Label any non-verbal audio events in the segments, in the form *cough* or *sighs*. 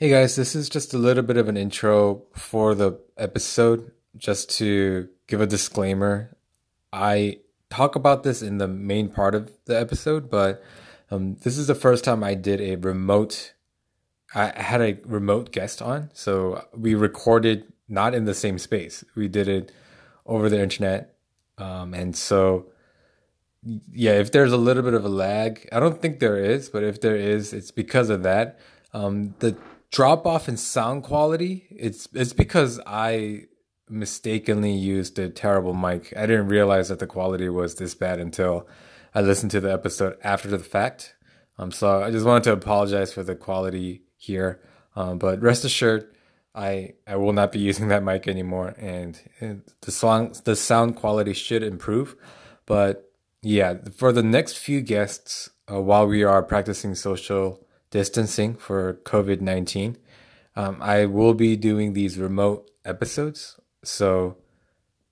Hey guys, this is just a little bit of an intro for the episode, just to give a disclaimer. I talk about this in the main part of the episode, but um, this is the first time I did a remote. I had a remote guest on, so we recorded not in the same space. We did it over the internet, um, and so yeah, if there's a little bit of a lag, I don't think there is, but if there is, it's because of that. Um, the drop off in sound quality, it's it's because I mistakenly used a terrible mic. I didn't realize that the quality was this bad until I listened to the episode after the fact. Um, so I just wanted to apologize for the quality here. Um, but rest assured, I I will not be *laughs* using that mic anymore, and, and the song the sound quality should improve. But yeah, for the next few guests, uh, while we are practicing social distancing for COVID 19. Um, I will be doing these remote episodes. So,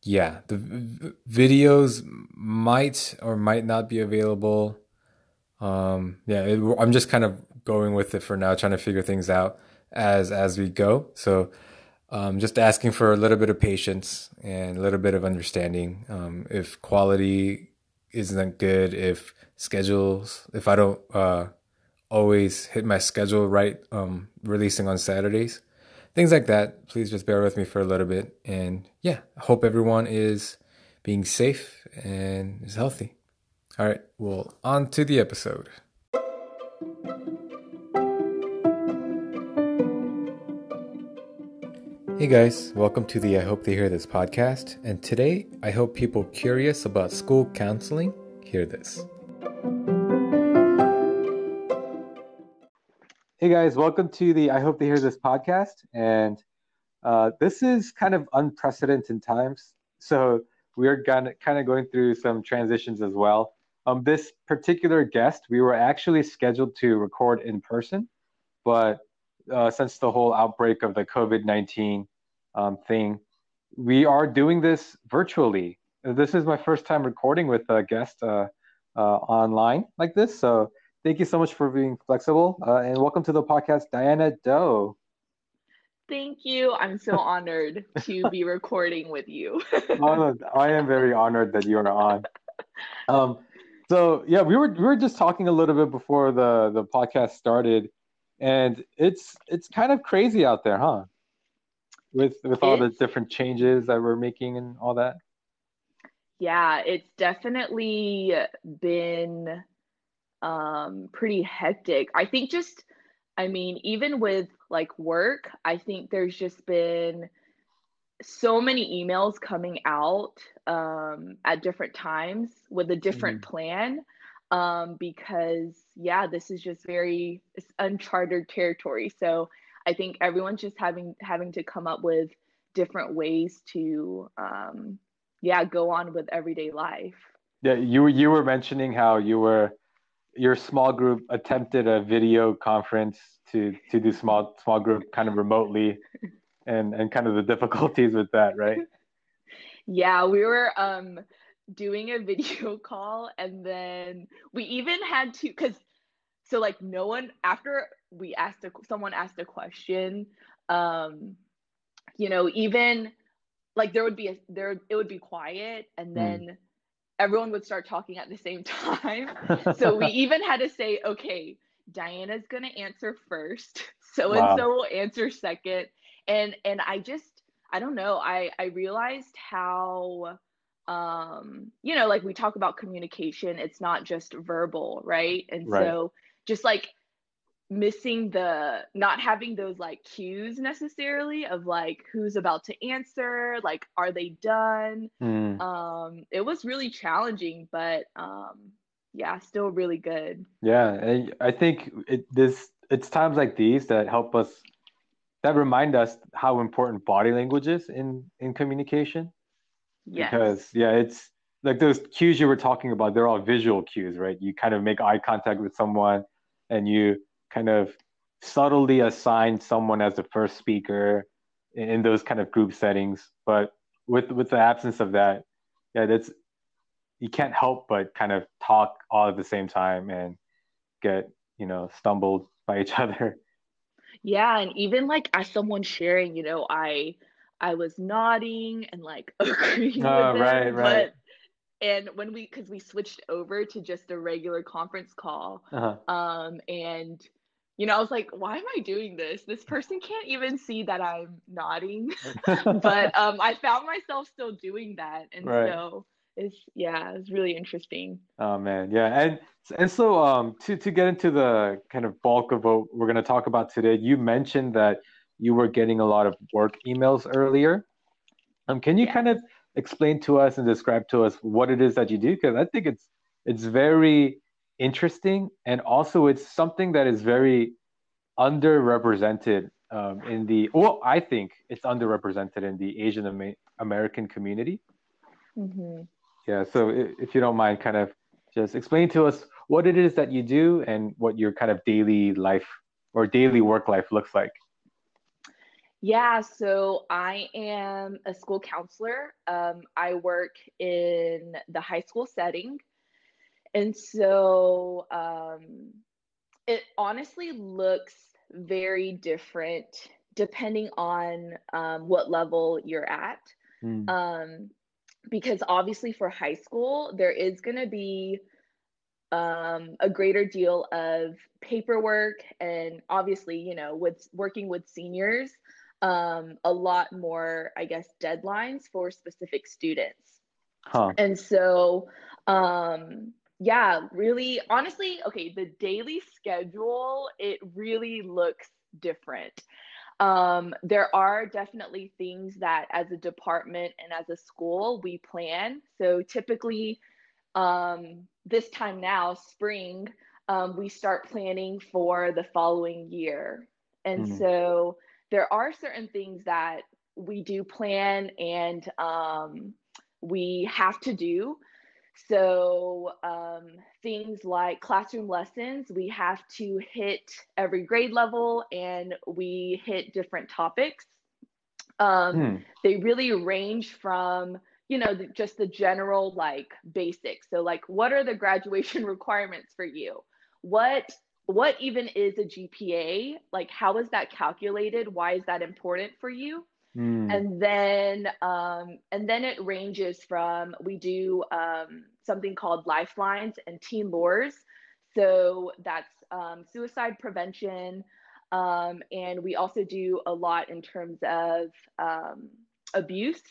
yeah, the v- videos might or might not be available. Um, yeah, it, I'm just kind of going with it for now, trying to figure things out as as we go. So, um, just asking for a little bit of patience and a little bit of understanding. Um, if quality isn't good, if schedules, if I don't uh, always hit my schedule right, um, releasing on Saturdays. Things like that. Please just bear with me for a little bit. And yeah, I hope everyone is being safe and is healthy. All right, well, on to the episode. Hey guys, welcome to the I Hope They Hear This podcast. And today, I hope people curious about school counseling hear this. Hey guys, welcome to the I Hope They Hear This podcast. And uh, this is kind of unprecedented times. So we're gonna, kind of going through some transitions as well. Um, this particular guest, we were actually scheduled to record in person, but uh, since the whole outbreak of the COVID 19 um, thing, we are doing this virtually. This is my first time recording with a guest uh, uh online like this. So Thank you so much for being flexible. Uh, and welcome to the podcast, Diana Doe. Thank you. I'm so *laughs* honored to be recording with you. *laughs* oh, I am very honored that you are on. Um, so yeah, we were we were just talking a little bit before the the podcast started, and it's it's kind of crazy out there, huh? With with all the different changes that we're making and all that. Yeah, it's definitely been um, pretty hectic. I think just, I mean, even with like work, I think there's just been so many emails coming out um, at different times with a different mm-hmm. plan um, because, yeah, this is just very uncharted territory. So I think everyone's just having having to come up with different ways to, um, yeah, go on with everyday life. Yeah, you you were mentioning how you were your small group attempted a video conference to to do small small group kind of remotely and and kind of the difficulties with that right yeah we were um doing a video *laughs* call and then we even had to because so like no one after we asked a, someone asked a question um you know even like there would be a there it would be quiet and hmm. then mm everyone would start talking at the same *laughs* time. *laughs* so we even had to say, okay, Diana's gonna answer first, so and so will answer second. And and I just I don't know, I I realized how um you know like we talk about communication it's not just verbal right and right. so just like missing the not having those like cues necessarily of like who's about to answer like are they done mm. um it was really challenging but um yeah still really good yeah i think it this it's times like these that help us that remind us how important body language is in in communication yes. because yeah it's like those cues you were talking about they're all visual cues right you kind of make eye contact with someone and you kind of subtly assign someone as the first speaker in those kind of group settings. But with with the absence of that, yeah, that's you can't help but kind of talk all at the same time and get you know stumbled by each *laughs* other. Yeah, and even like as someone sharing, you know, I I was nodding and like *laughs* agreeing Oh, with right, them, right. but and when we because we switched over to just a regular conference call, Uh-huh. um, and you know, I was like, why am I doing this? This person can't even see that I'm nodding. *laughs* But *laughs* um, I found myself still doing that, and Right. so it's yeah, it's really interesting. Oh man, yeah, and and so um to to get into the kind of bulk of what we're gonna talk about today, you mentioned that you were getting a lot of work emails earlier. Um, can you kind of explain to us and describe to us what it is that you do? Because I think it's it's very interesting, and also it's something that is very underrepresented um, in the. Well, I think it's underrepresented in the Asian Amer American community. hmm Yeah, so i- if you don't mind, kind of just explain to us what it is that you do and what your kind of daily life or daily work life looks like. Yeah, so I am a school counselor. Um, I work in the high school setting. And so um, it honestly looks very different depending on um, what level you're at. Mm, Um, because obviously, for high school, there is going to be um, a greater deal of paperwork and obviously you know with working with seniors um, a lot more i guess deadlines for specific students huh. and so um, yeah really honestly okay the daily schedule it really looks different um, there are definitely things that as a department and as a school we plan so typically um, this time now, spring, um, we start planning for the following year. And Mm, so there are certain things that we do plan and um, we have to do. So um, things like classroom lessons, we have to hit every grade level and we hit different topics. Um, mm, they really range from, you know, the, just the general like basics. So like what are the graduation *laughs* requirements for you? What what even is a GPA? Like how is that calculated? Why is that important for you? Mm, And then um, and then it ranges from we do um, something called lifelines and teen lures. So that's um, suicide prevention, um, and we also do a lot in terms of um, abuse.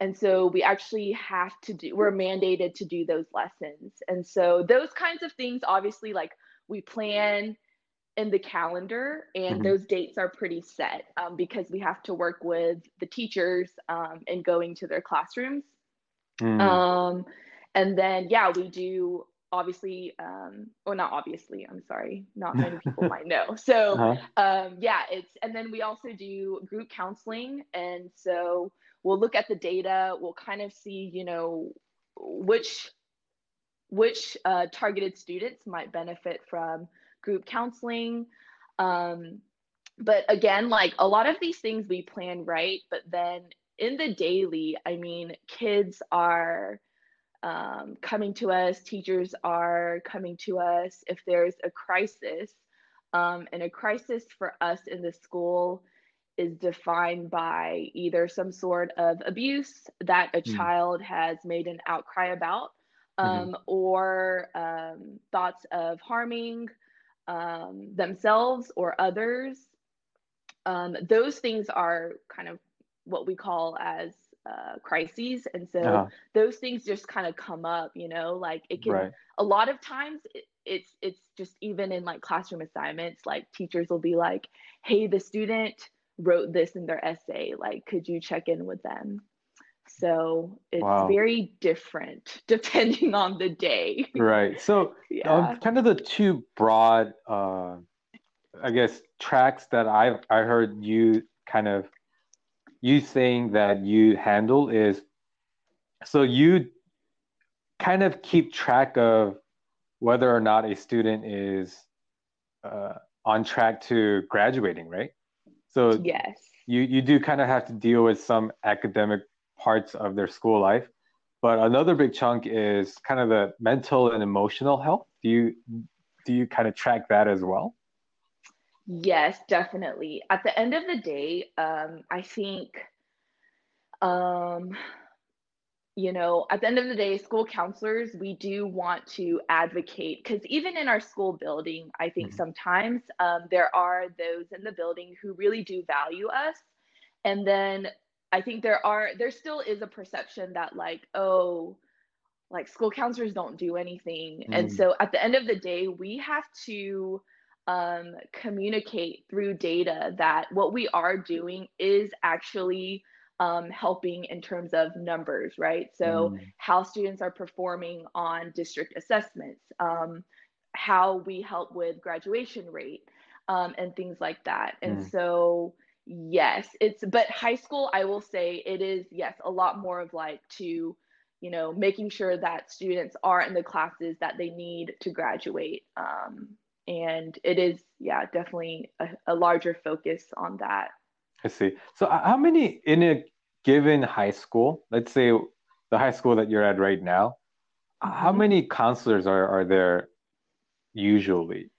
And so we actually have to do, we're mandated to do those lessons. And so those kinds of things, obviously, like we plan in the calendar and mhm, those dates are pretty set um, because we have to work with the teachers um, and going to their classrooms. Mm, um, and then yeah we do obviously um, or not obviously i'm sorry not many people *laughs* might know. So uh-huh, um, yeah it's and then we also do group counseling and so we'll look at the data we'll kind of see you know which which uh, targeted students might benefit from group counseling. Um, but again, like a lot of these things we plan right, but then in the daily, I mean, kids are um, coming to us, teachers are coming to us if there's a crisis. Um, and a crisis for us in the school is defined by either some sort of abuse that a mm, child has made an outcry about, mhm, um, or um, thoughts of harming um, themselves or others. Um, those things are kind of what we call as uh, crises. And so uh-huh, those things just kind of come up, you know, like it can, right. a lot of times it, it's, it's just even in like classroom assignments, like teachers will be like, hey, the student wrote this in their essay, like, could you check in with them? So it's Wow. very different *laughs* depending on the day. Right. So, *laughs* um, kind of the two broad, uh, I guess, tracks that I've I heard you kind of you saying that you handle is so you kind of keep track of whether or not a student is uh, on track to graduating, right? So Yes. you you do kind of have to deal with some academic parts of their school life, but another big chunk is kind of the mental and emotional health. Do you do you kind of track that as well? Yes, definitely. At the end of the day, um, I think, um, you know, at the end of the day, school counselors, we do want to advocate because even in our school building, I think Mhm. sometimes um, there are those in the building who really do value us. And then I think there are, there still is a perception that, like, oh, like school counselors don't do anything. And Mm, so at the end of the day, we have to um, communicate through data that what we are doing is actually um, helping in terms of numbers, right? So, mm, how students are performing on district assessments, um, how we help with graduation rate, um, and things like that. And mm. so, yes, it's, but high school, I will say it is, yes, a lot more of like to, you know, making sure that students are in the classes that they need to graduate. Um, and it is, yeah, definitely a, a larger focus on that. I see. So, uh, how many in a given high school, let's say the high school that you're at right now, how Mhm. many counselors are, are there usually?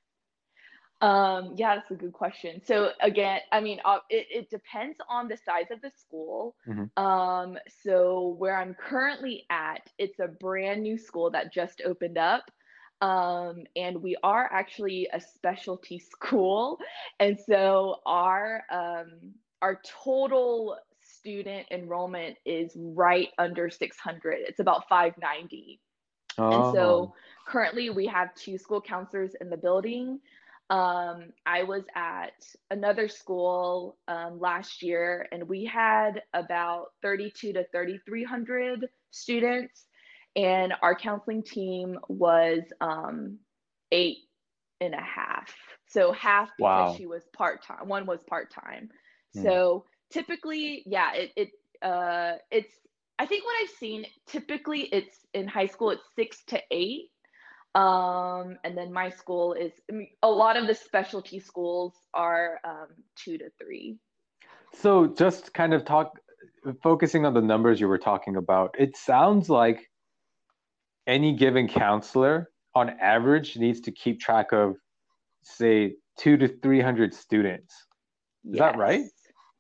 Um, yeah, that's a good question. So again, I mean, uh, it, it depends on the size of the school. hmm Um, so where I'm currently at, it's a brand new school that just opened up. Um, and we are actually a specialty *laughs* school. And so our um our total student enrollment is right under 600. It's about 590. And so Oh, currently we have two school counselors in the building. Um, I was at another school um, last year and we had about 32 to 3,300 students, and our counseling team was um, eight and a half. So half because wow. she was part time, one was part time. Mm. So typically, yeah, it, it uh, it's I think what I've seen typically it's in high school it's six to eight. Um, and then my school is I mean, a lot of the specialty schools are um, two to three. So, just kind of talk, focusing on the numbers you were talking about, it sounds like any given counselor on average needs to keep track of, say, two to 300 students. Is that right?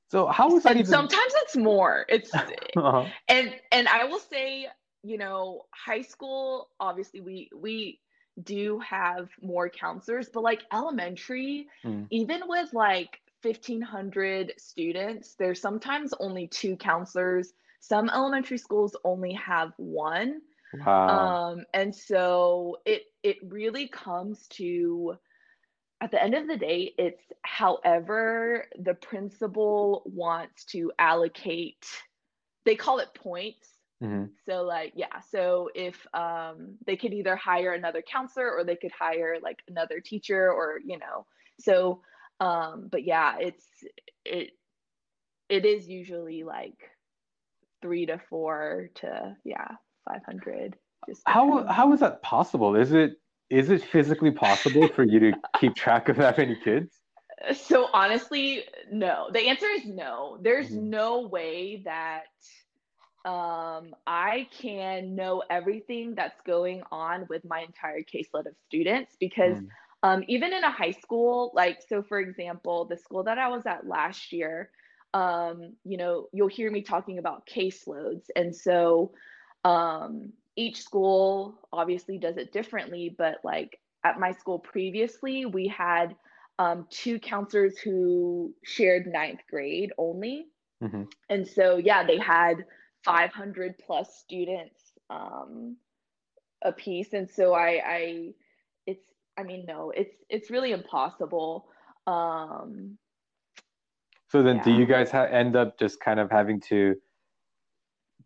So, how is that even? sometimes it's more. It's *laughs* Uh-huh. and and I will say, you know, high school, obviously we we do have more counselors, but like elementary, Mm. even with like 1500 students, there's sometimes only two counselors. Some elementary schools only have one. Wow. Um, and so it it really comes to at the end of the day, it's however the principal wants to allocate, they call it points. Mhm. So like yeah, so if um they could either hire another counselor or they could hire like another teacher or you know. So um but yeah, it's it it is usually like 3 to 4 to yeah, 500 just How how is that possible? Is it is it physically possible for you to *laughs* keep track of that many kids? So honestly, no. The answer is no. There's Mhm. no way that um, I can know everything that's going on with my entire caseload of students because Mm. um, even in a high school, like, so for example, the school that I was at last year, um, you know, you'll hear me talking about caseloads. And so um, each school obviously does it differently, but like at my school previously, we had um, two counselors who shared ninth grade only. Mhm. And so, yeah, they had 500 plus students um, a piece. And so I, I, it's, I mean, no, it's, it's really impossible. Um, So then, do you guys ha end up just kind of having to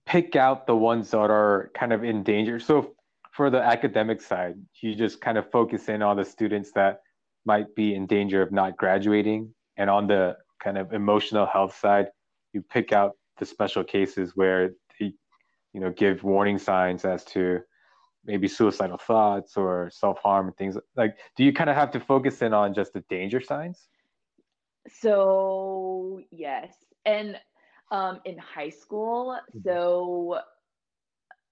pick out the ones that are kind of in danger? So for the academic side, you just kind of focus in on the students that might be in danger of not graduating, and on the kind of emotional health side, you pick out the special cases where they, you know, give warning signs as to maybe suicidal thoughts or self-harm and things like. Do you kind of have to focus in on just the danger signs? So, yes. And um, in high school, Mhm. so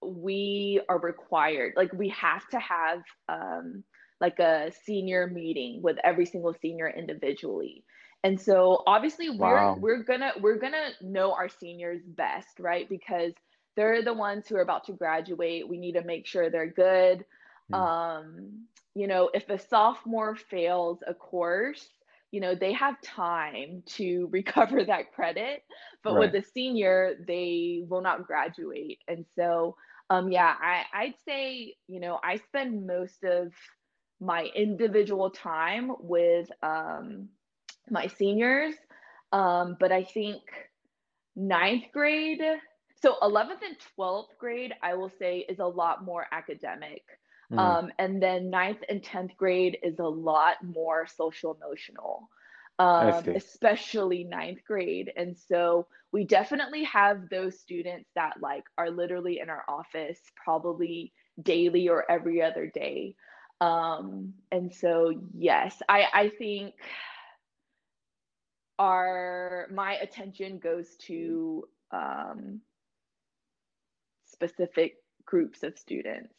we are required, like, we have to have um, like a senior meeting with every single senior individually. And so obviously we're we're gonna we're gonna know our seniors best, right? Because they're the ones who are about to graduate. We need to make sure they're good. Mm. Um, you know, if a sophomore fails a course, you know, they have time to *laughs* recover that credit. But right. with a senior, they will not graduate. And so um, yeah, I, I'd say, you know, I spend most of my individual time with um, my seniors. Um, but I think ninth grade, so 11th and 12th grade, I will say is a lot more academic. Mm. Um, and then ninth and 10th grade is a lot more social emotional, um, especially ninth grade. And so we definitely have those students that like are literally in our office probably daily or every other day. Um, and so, yes, I, I think our my attention goes to um, specific groups of students,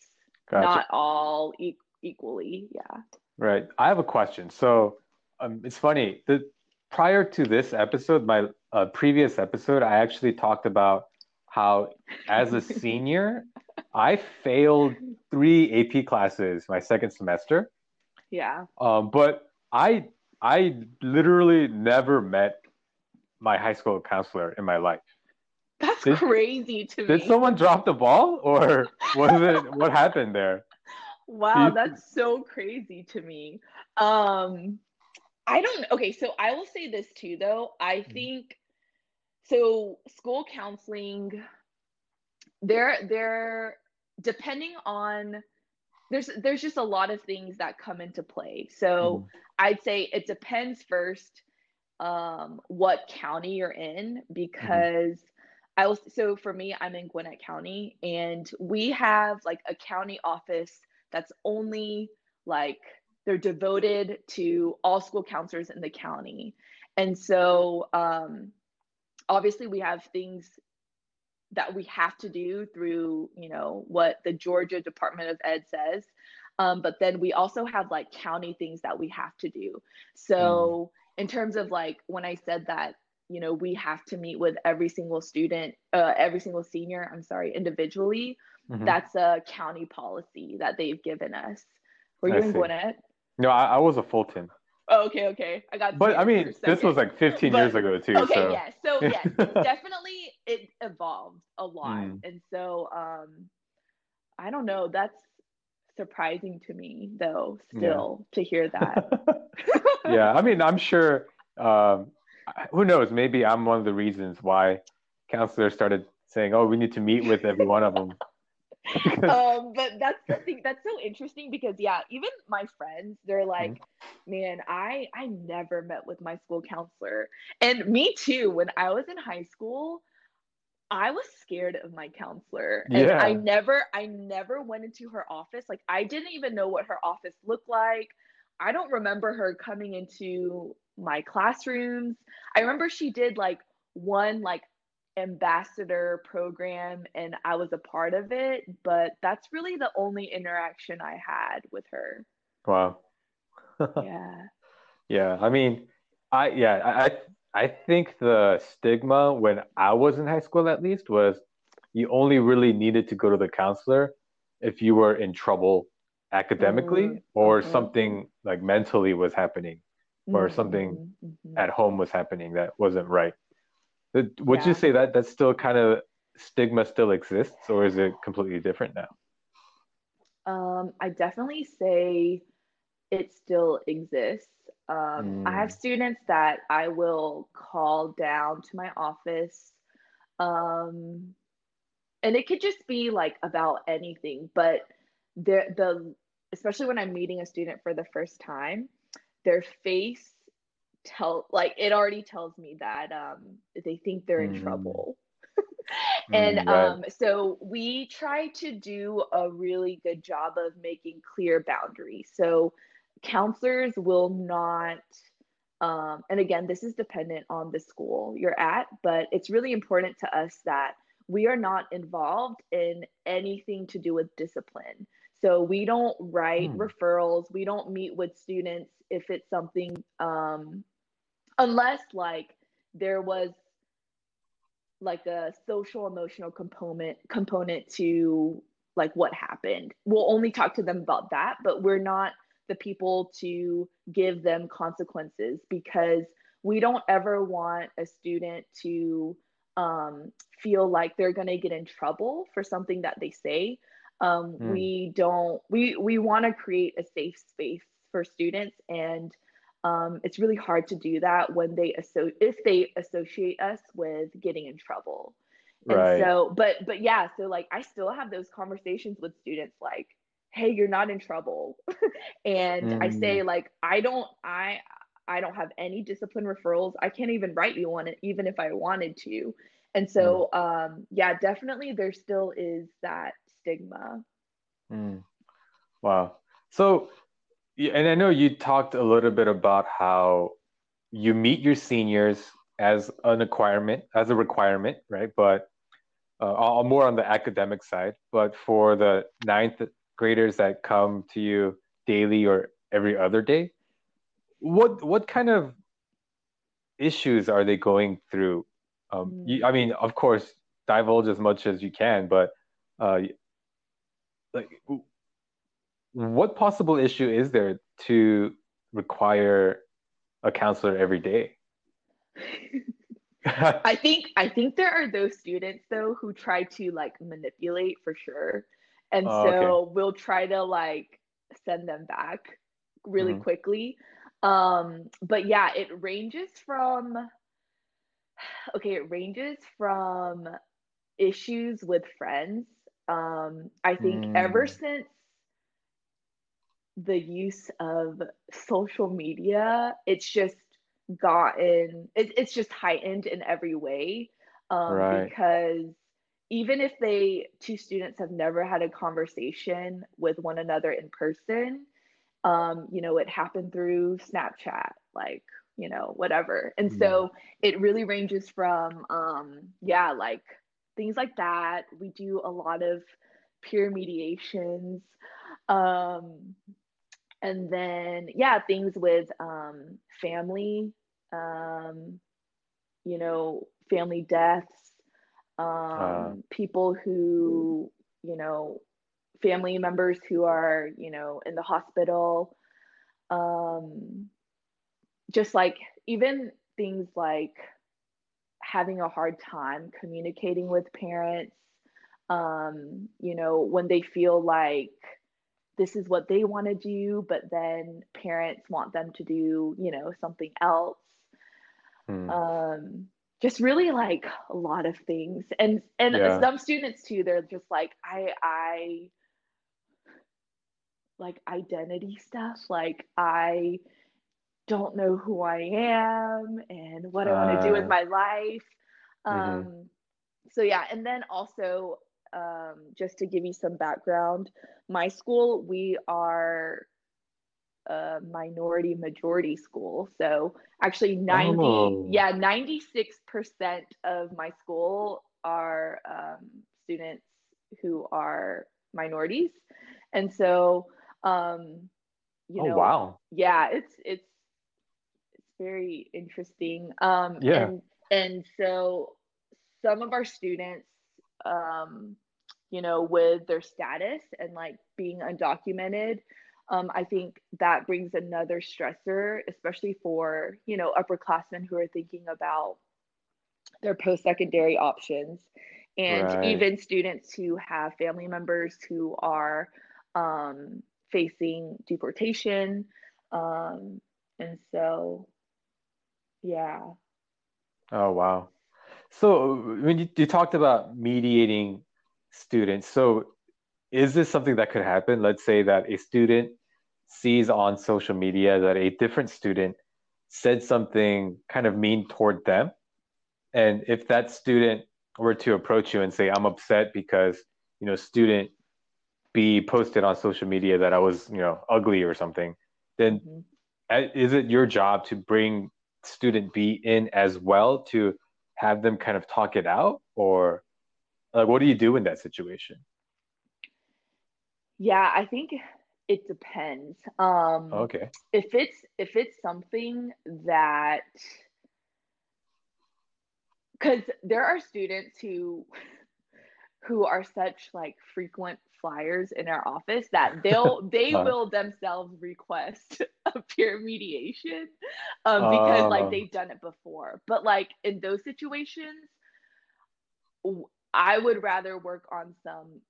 gotcha. not all e- equally. Yeah. Right. I have a question. So um, it's funny. The prior to this episode, my uh, previous episode, I actually talked about how, as a *laughs* senior, I failed three AP classes my second semester. Yeah. Um, but I I literally never met my high school counselor in my life. That's did, crazy to me. Did someone drop the ball or *laughs* was it what happened there? Wow, you, that's so crazy to me. Um I don't okay, so I will say this too though. I mm-hmm. think so school counseling there there depending on there's there's just a lot of things that come into play. So mm. I'd say it depends first um, what county you're in mm-hmm. because mm-hmm. I was so for me I'm in Gwinnett County and we have like a county office that's only like they're devoted to all school counselors in the county. And so um, obviously we have things that we have to do through you know what the georgia department of ed says um, but then we also have like county things that we have to do so mm. in terms of like when i said that you know we have to meet with every single student uh, every single senior i'm sorry individually mm-hmm. that's a county policy that they've given us were you I in see. gwinnett no I, I was a fulton Oh, okay, okay. I got. But I mean, this was like 15 *laughs* but, years ago too. Okay, so. yeah. So yes, *laughs* definitely it evolved a lot, mm. and so um, I don't know. That's surprising to me, though. Still yeah. to hear that. *laughs* yeah, I mean, I'm sure. Um, who knows? Maybe I'm one of the reasons why counselors started saying, "Oh, we need to meet with every one of them." *laughs* um, but that's the thing that's so interesting because yeah, even my friends, they're like, mm-hmm. man, I I never met with my school counselor. And me too, when I was in high school, I was scared of my counselor. And yeah. I never I never went into her office. Like I didn't even know what her office looked like. I don't remember her coming into my classrooms. I remember she did like one like ambassador program and I was a part of it, but that's really the only interaction I had with her. Wow. *laughs* yeah. Yeah, I mean, I yeah, I I think the stigma when I was in high school at least was you only really needed to go to the counselor if you were in trouble academically mm-hmm. or mm-hmm. something like mentally was happening or mm-hmm. something mm-hmm. at home was happening that wasn't right. Would yeah. you say that that still kind of stigma still exists, or is it completely different now? Um, I definitely say it still exists. Um, mm. I have mm. students that I will call down to my office. Um, and it could just be like about anything, but the, the, especially when I'm meeting a student for the first time, their face tell like it already tells me that um they think they're in mm. trouble *laughs* and mm, right. um so we try to do a really good job of making clear boundaries so counselors will not um and again this is dependent on the school you're at but it's really important to us that we are not involved in anything to do with discipline So we don't write Hmm. referrals. We don't meet with students if it's something, um, unless like there was like a social emotional component component to like what happened. We'll only talk to them about that, but we're not the people to give them consequences because we don't ever want a student to um, feel like they're going to get in trouble for something that they say. Um, Hmm. we don't. We we want to create a safe space for students, and um, it's really hard to do that when they asso- if they associate us with getting in trouble. And Right. so, but but yeah, so like I still have those conversations with students like, hey, you're not in trouble. *laughs* and I say Mm. like I don't I I don't have any discipline referrals. I can't even write you on it even if I wanted to. And Mm. so um yeah, definitely there still is that stigma. Mm. Wow. So, yeah, and I know you talked a little bit about how you meet your seniors as an requirement, as a requirement, right? But uh, more on the academic side. But for the ninth graders that come to you daily or every other day, what what kind of issues are they going through? Um, you, Mm. I mean, of course, divulge as much as you can, but uh, like, what possible issue is there to require a counselor every day? *laughs* I think I think there are those students though who try to like manipulate for sure. And Oh, okay. so we'll try to like send them back really Mhm. quickly. Um but yeah, it ranges from okay, it ranges from issues with friends. Um I think ever Mm, since the use of social media, it's just gotten it, it's just heightened in every way. Um, right. because even if they two students have never had a conversation with one another in person, um, you know, it happened through Snapchat, like, you know, whatever. And Mm, so it really ranges from um, yeah, like things like that. We do a lot of peer mediations. Um, and then yeah things with um family um you know family deaths uh, um people who you know family members who are you know in the hospital. Um just like even things like having a hard time communicating with parents. Um you know when they feel like this is what they want to do but then parents want them to do you know something else. Mm, um just really like a lot of things. And and yeah. some students too they're just like i i like identity stuff. Like i don't know who i am and what i want to do with Uh, my life. Mhm. um so yeah. And then also um just to give you some background my school we are a minority majority school. So actually 90, Oh, yeah, 96% of my school are um, students who are minorities. And so, um, you oh know, wow. yeah, it's, it's, it's very interesting. Um, Yeah. and, and so some of our students, um, you know, with their status and like being undocumented, um, I think that brings another stressor, especially for, you know, upperclassmen who are thinking about their post-secondary options and Right. even students who have family members who are um, facing deportation. Um, and so, yeah. Oh wow. So when you, you talked about mediating students, so is this something that could happen? Let's say that a student sees on social media that a different student said something kind of mean toward them. And if that student were to approach you and say, I'm upset because, you know, student B posted on social media that I was, you know, ugly or something, then Mhm. uh, is it your job to bring student B in as well to have them kind of talk it out? Or like, what do you do in that situation? Yeah, I think it depends. Um, Okay. if it's if it's something that because there are students who who are such like frequent flyers in our office that *laughs* they'll they Uh, will themselves request *laughs* a peer mediation um, because like uh, they've done it before but like in those situations i would rather work on some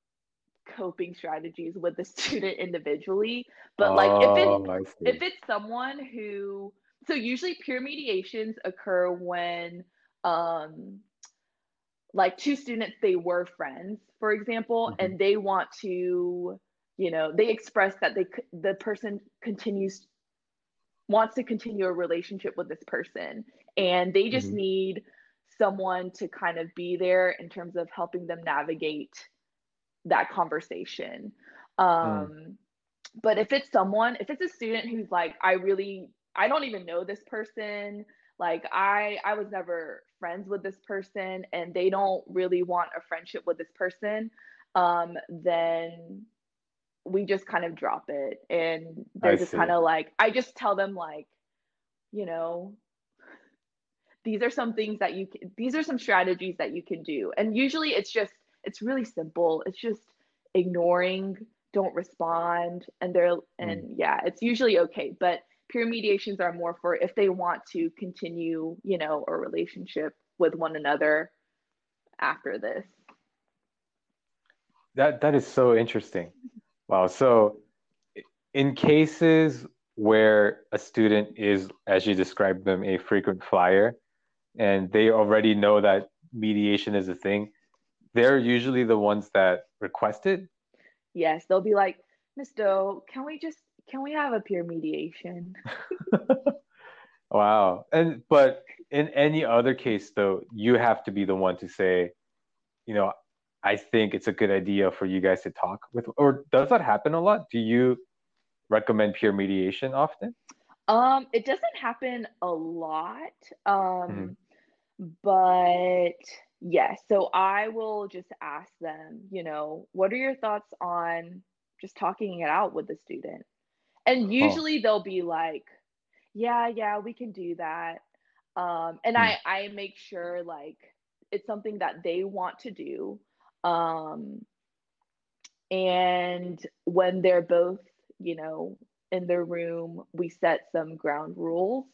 coping strategies with the *laughs* student individually but like if it's oh, I see. if it's someone who so usually peer mediations occur when um like two students they were friends for example Mhm. and they want to you know they express that they the person continues wants to continue a relationship with this person and they just Mhm. need someone to kind of be there in terms of helping them navigate that conversation. Mm. um but if it's someone if it's a student who's like i really i don't even know this person like i i was never friends with this person and they don't really want a friendship with this person um then we just kind of drop it. And I they're just kind of like i just tell them like you know these are some things that you can, these are some strategies that you can do. And usually it's just it's really simple it's just ignoring don't respond and they're Mm. and yeah it's usually okay but peer mediations are more for if they want to continue you know a relationship with one another after this That that is so interesting. Wow. So in cases where a student is, as you described them, a frequent flyer, and they already know that mediation is a thing, they're usually the ones that request it. yes they'll be like miss doe can we just can we have a peer mediation *laughs* Wow. And but in any other case though, you have to be the one to say, you know, I think it's a good idea for you guys to talk with, or does that happen a lot? Do you recommend peer mediation often? Um, it doesn't happen a lot. Um, but yes, so I will just ask them, you know, what are your thoughts on just talking it out with the student? And usually they'll be like, yeah, yeah, we can do that. Um, and Hmm. I I make sure like it's something that they want to do. Um, and when they're both, you know, in their room, we set some ground rules.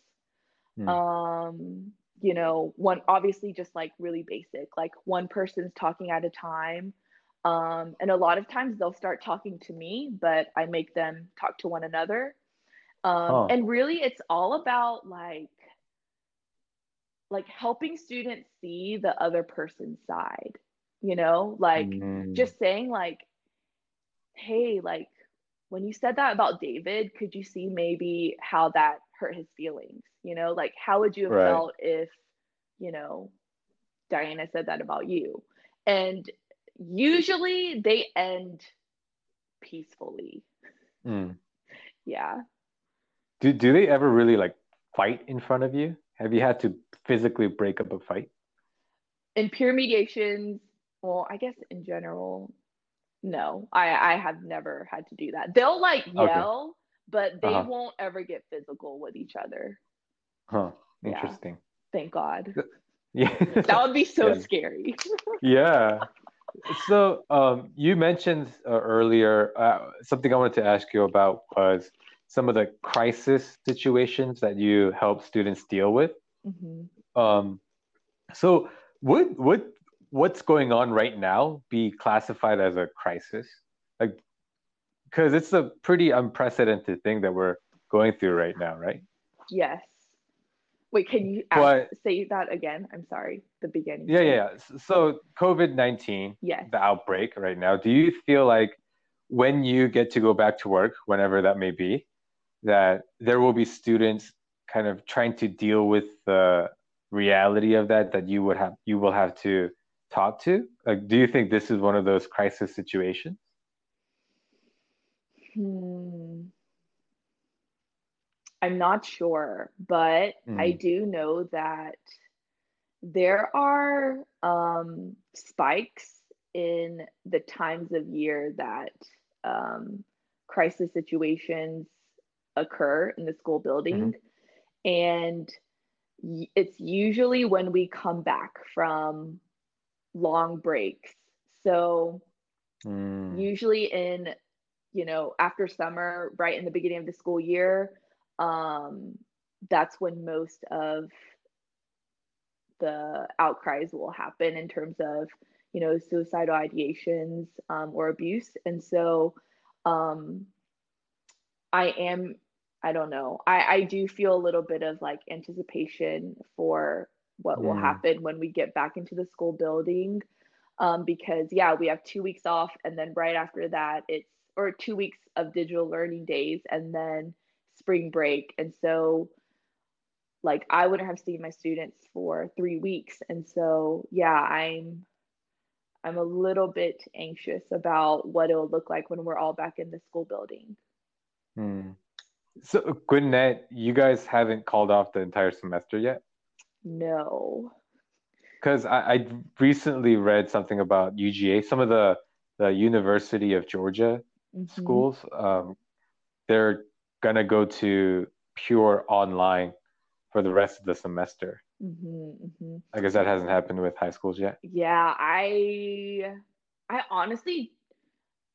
Hmm. Um, you know, one obviously just like really basic, like one person's talking at a time. Um, and a lot of times they'll start talking to me, but I make them talk to one another. Um, Huh. and really it's all about like like helping students see the other person's side, you know, like Mm. just saying like hey, like when you said that about David, could you see maybe how that hurt his feelings? You know, like how would you have Right. felt if, you know, Diana said that about you? And usually they end peacefully. Mm. Yeah. Do do they ever really like fight in front of you? Have you had to physically break up a fight? In peer mediations, well, I guess in general, no, I I have never had to do that. They'll like yell, but they Uh-huh. won't ever get physical with each other. Huh. Yeah. Interesting. Thank God. Yeah. *laughs* That would be so Yeah. scary. *laughs* Yeah. So, um, you mentioned uh, earlier uh, something I wanted to ask you about was some of the crisis situations that you help students deal with. Mhm. Um, so would would what's going on right now be classified as a crisis? Like, because it's a pretty unprecedented thing that we're going through right now, right? Yes. Wait, can you ask, say that again? I'm sorry, the beginning. yeah, yeah, yeah. So COVID-19, Yes. the outbreak right now, do you feel like when you get to go back to work, whenever that may be, that there will be students kind of trying to deal with the reality of that that you would have you will have to talk to? Like, do you think this is one of those crisis situations? Hmm. I'm not sure, but I Mm. do know that there are um, spikes in the times of year that um, crisis situations occur in the school building. Mm-hmm. And it's usually when we come back from long breaks. So, mm. usually in, you know, after summer, right in the beginning of the school year, um, that's when most of the outcries will happen in terms of you know suicidal ideations um, or abuse and so um, i am i don't know I, I do feel a little bit of like anticipation for what mm. will happen when we get back into the school building um, because yeah we have two weeks off and then right after that it's or two weeks of digital learning days and then spring break and so like I wouldn't have seen my students for three weeks. And so, yeah, I'm I'm a little bit anxious about what it'll look like when we're all back in the school building. Hmm. So, Gwinnett, you guys haven't called off the entire semester yet? No. Because I, I recently read something about UGA, some of the, the University of Georgia mm-hmm. schools, um, they're going to go to pure online for the rest of the semester. Mm-hmm, mm-hmm. I guess that hasn't happened with high schools yet. Yeah, I, I honestly,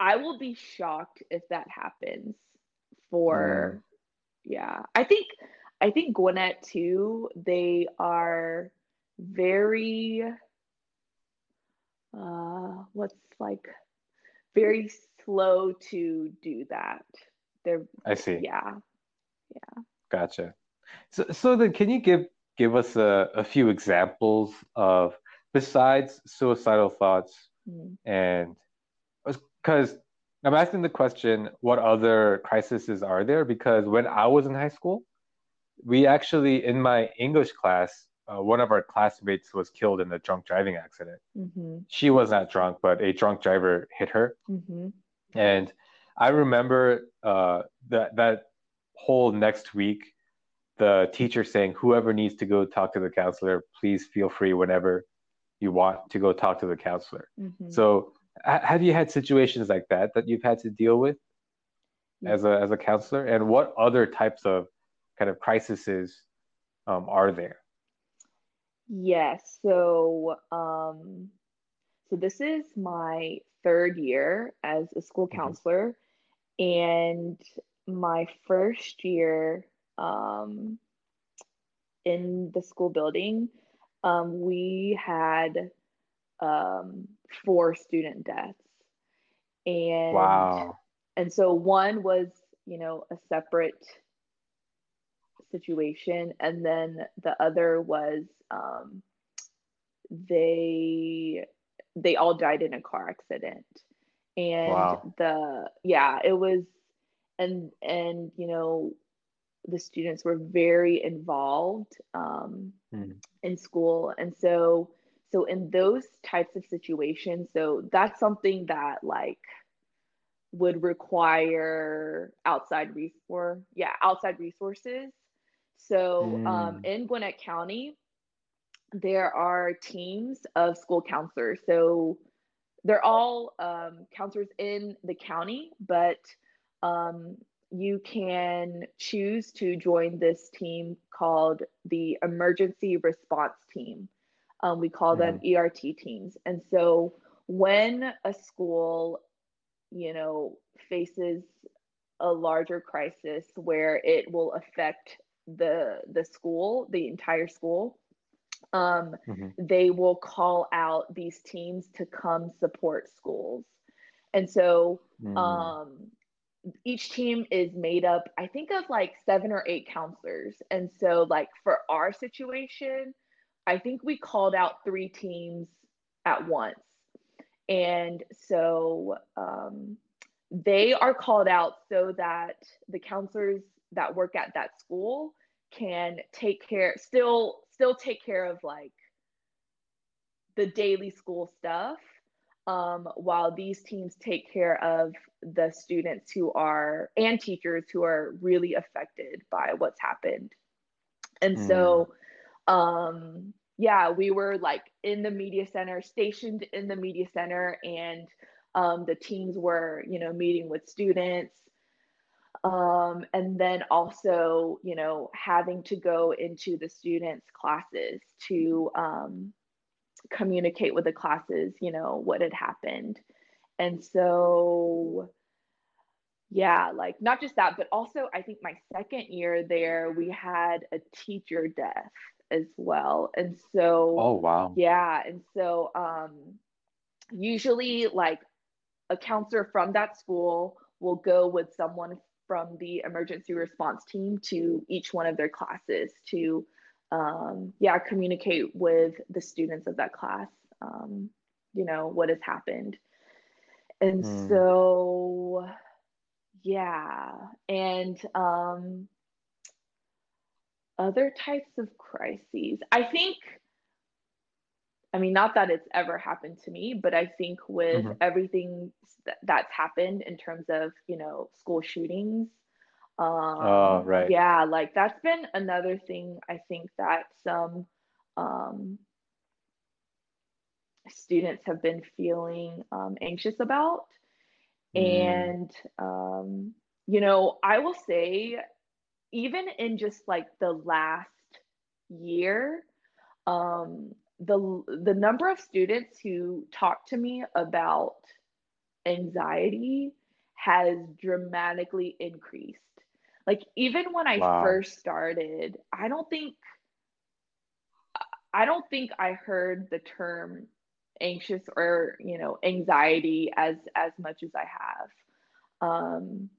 I will be shocked if that happens. For, mm. yeah, I think, I think Gwinnett too. They are very, uh, what's like, very slow to do that. They're. I see. Yeah, yeah. Gotcha. So, so then, can you give give us a, a few examples of besides suicidal thoughts mm. and because I'm asking the question, what other crises are there? Because when I was in high school, we actually in my English class, uh, one of our classmates was killed in a drunk driving accident. Mm-hmm. She was not drunk, but a drunk driver hit her, mm-hmm. And I remember uh, that that whole next week the teacher saying whoever needs to go talk to the counselor please feel free whenever you want to go talk to the counselor. Mm-hmm. so have you had situations like that that you've had to deal with as a as a counselor? And what other types of kind of crises um, are there? Yes. So um so this is my third year as a school mm-hmm. counselor and my first year um, in the school building, um, we had um, four student deaths. And wow. And so one was, you know, a separate situation, and then the other was um, they they all died in a car accident. And wow. the yeah, it was and and you know the students were very involved um, mm. in school and so so in those types of situations so that's something that like would require outside resource yeah outside resources so mm. um, hmm. in gwinnett county there are teams of school counselors so they're all um, counselors in the county but um, you can choose to join this team called the Emergency Response Team. Um, we call them mm. ERT teams. And so when a school, you know, faces a larger crisis where it will affect the the school, the entire school, um, mm-hmm. they will call out these teams to come support schools. And so mm. um, each team is made up i think of like seven or eight counselors and so like for our situation i think we called out three teams at once and so um, they are called out so that the counselors that work at that school can take care still still take care of like the daily school stuff um, while these teams take care of the students who are and teachers who are really affected by what's happened. And mm. so, um, yeah, we were like in the media center, stationed in the media center, and um, the teams were you know meeting with students um, and then also you know having to go into the students classes to um, communicate with the classes you know what had happened. And so yeah like not just that but also i think my second year there we had a teacher death as well. And so oh wow. Yeah and so um usually like a counselor from that school will go with someone from the emergency response team to each one of their classes to um, yeah communicate with the students of that class um, you know what has happened and mm. so yeah and um, other types of crises i think I mean, not that it's ever happened to me, but I think with mm-hmm. everything that's happened in terms of, you know, school shootings. Um, oh, right. Yeah, like that's been another thing I think that some um, students have been feeling um, anxious about. Mm. And, um, you know, I will say, even in just like the last year, um, the the number of students who talk to me about anxiety has dramatically increased. Like even when I wow. first started, I don't think I don't think I heard the term anxious or, you know, anxiety as as much as I have. Um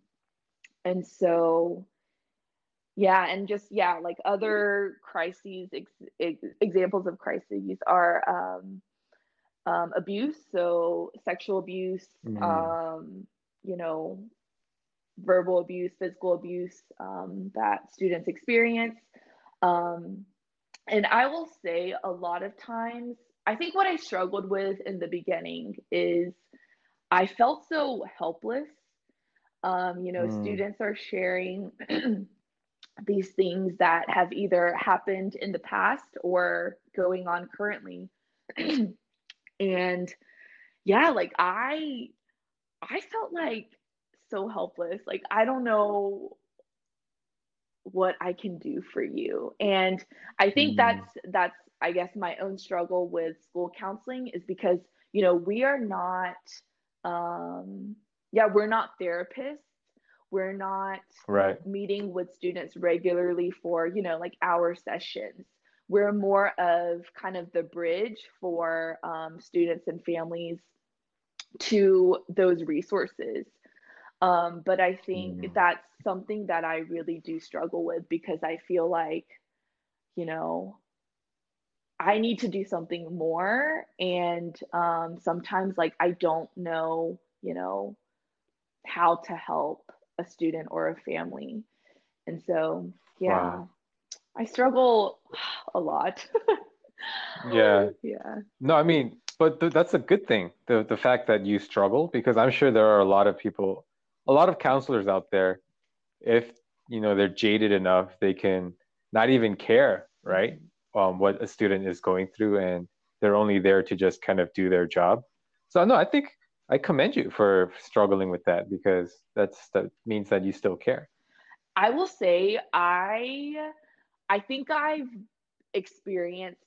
and so yeah and just yeah like other crises ex- ex- examples of crises are um, um, abuse so sexual abuse mm. um, you know verbal abuse physical abuse um, that students experience um, and i will say a lot of times i think what i struggled with in the beginning is i felt so helpless um, you know mm. students are sharing *clears throat* these things that have either happened in the past or going on currently. *clears throat* And yeah like i i felt like so helpless. Like i don't know what i can do for you. And i think mm. that's that's i guess my own struggle with school counseling is because you know we are not um yeah we're not therapists we're not right. meeting with students regularly for you know like hour sessions we're more of kind of the bridge for um, students and families to those resources um, but i think mm. that's something that i really do struggle with because i feel like you know i need to do something more and um, sometimes like i don't know you know how to help a student or a family. And so, yeah, wow. I struggle a lot. *laughs* yeah. Yeah. No, I mean, but th- that's a good thing. The the fact that you struggle because I'm sure there are a lot of people, a lot of counselors out there if, you know, they're jaded enough, they can not even care, right? Um, what a student is going through and they're only there to just kind of do their job. So no, I think I commend you for struggling with that because that's that means that you still care. I will say I I think I've experienced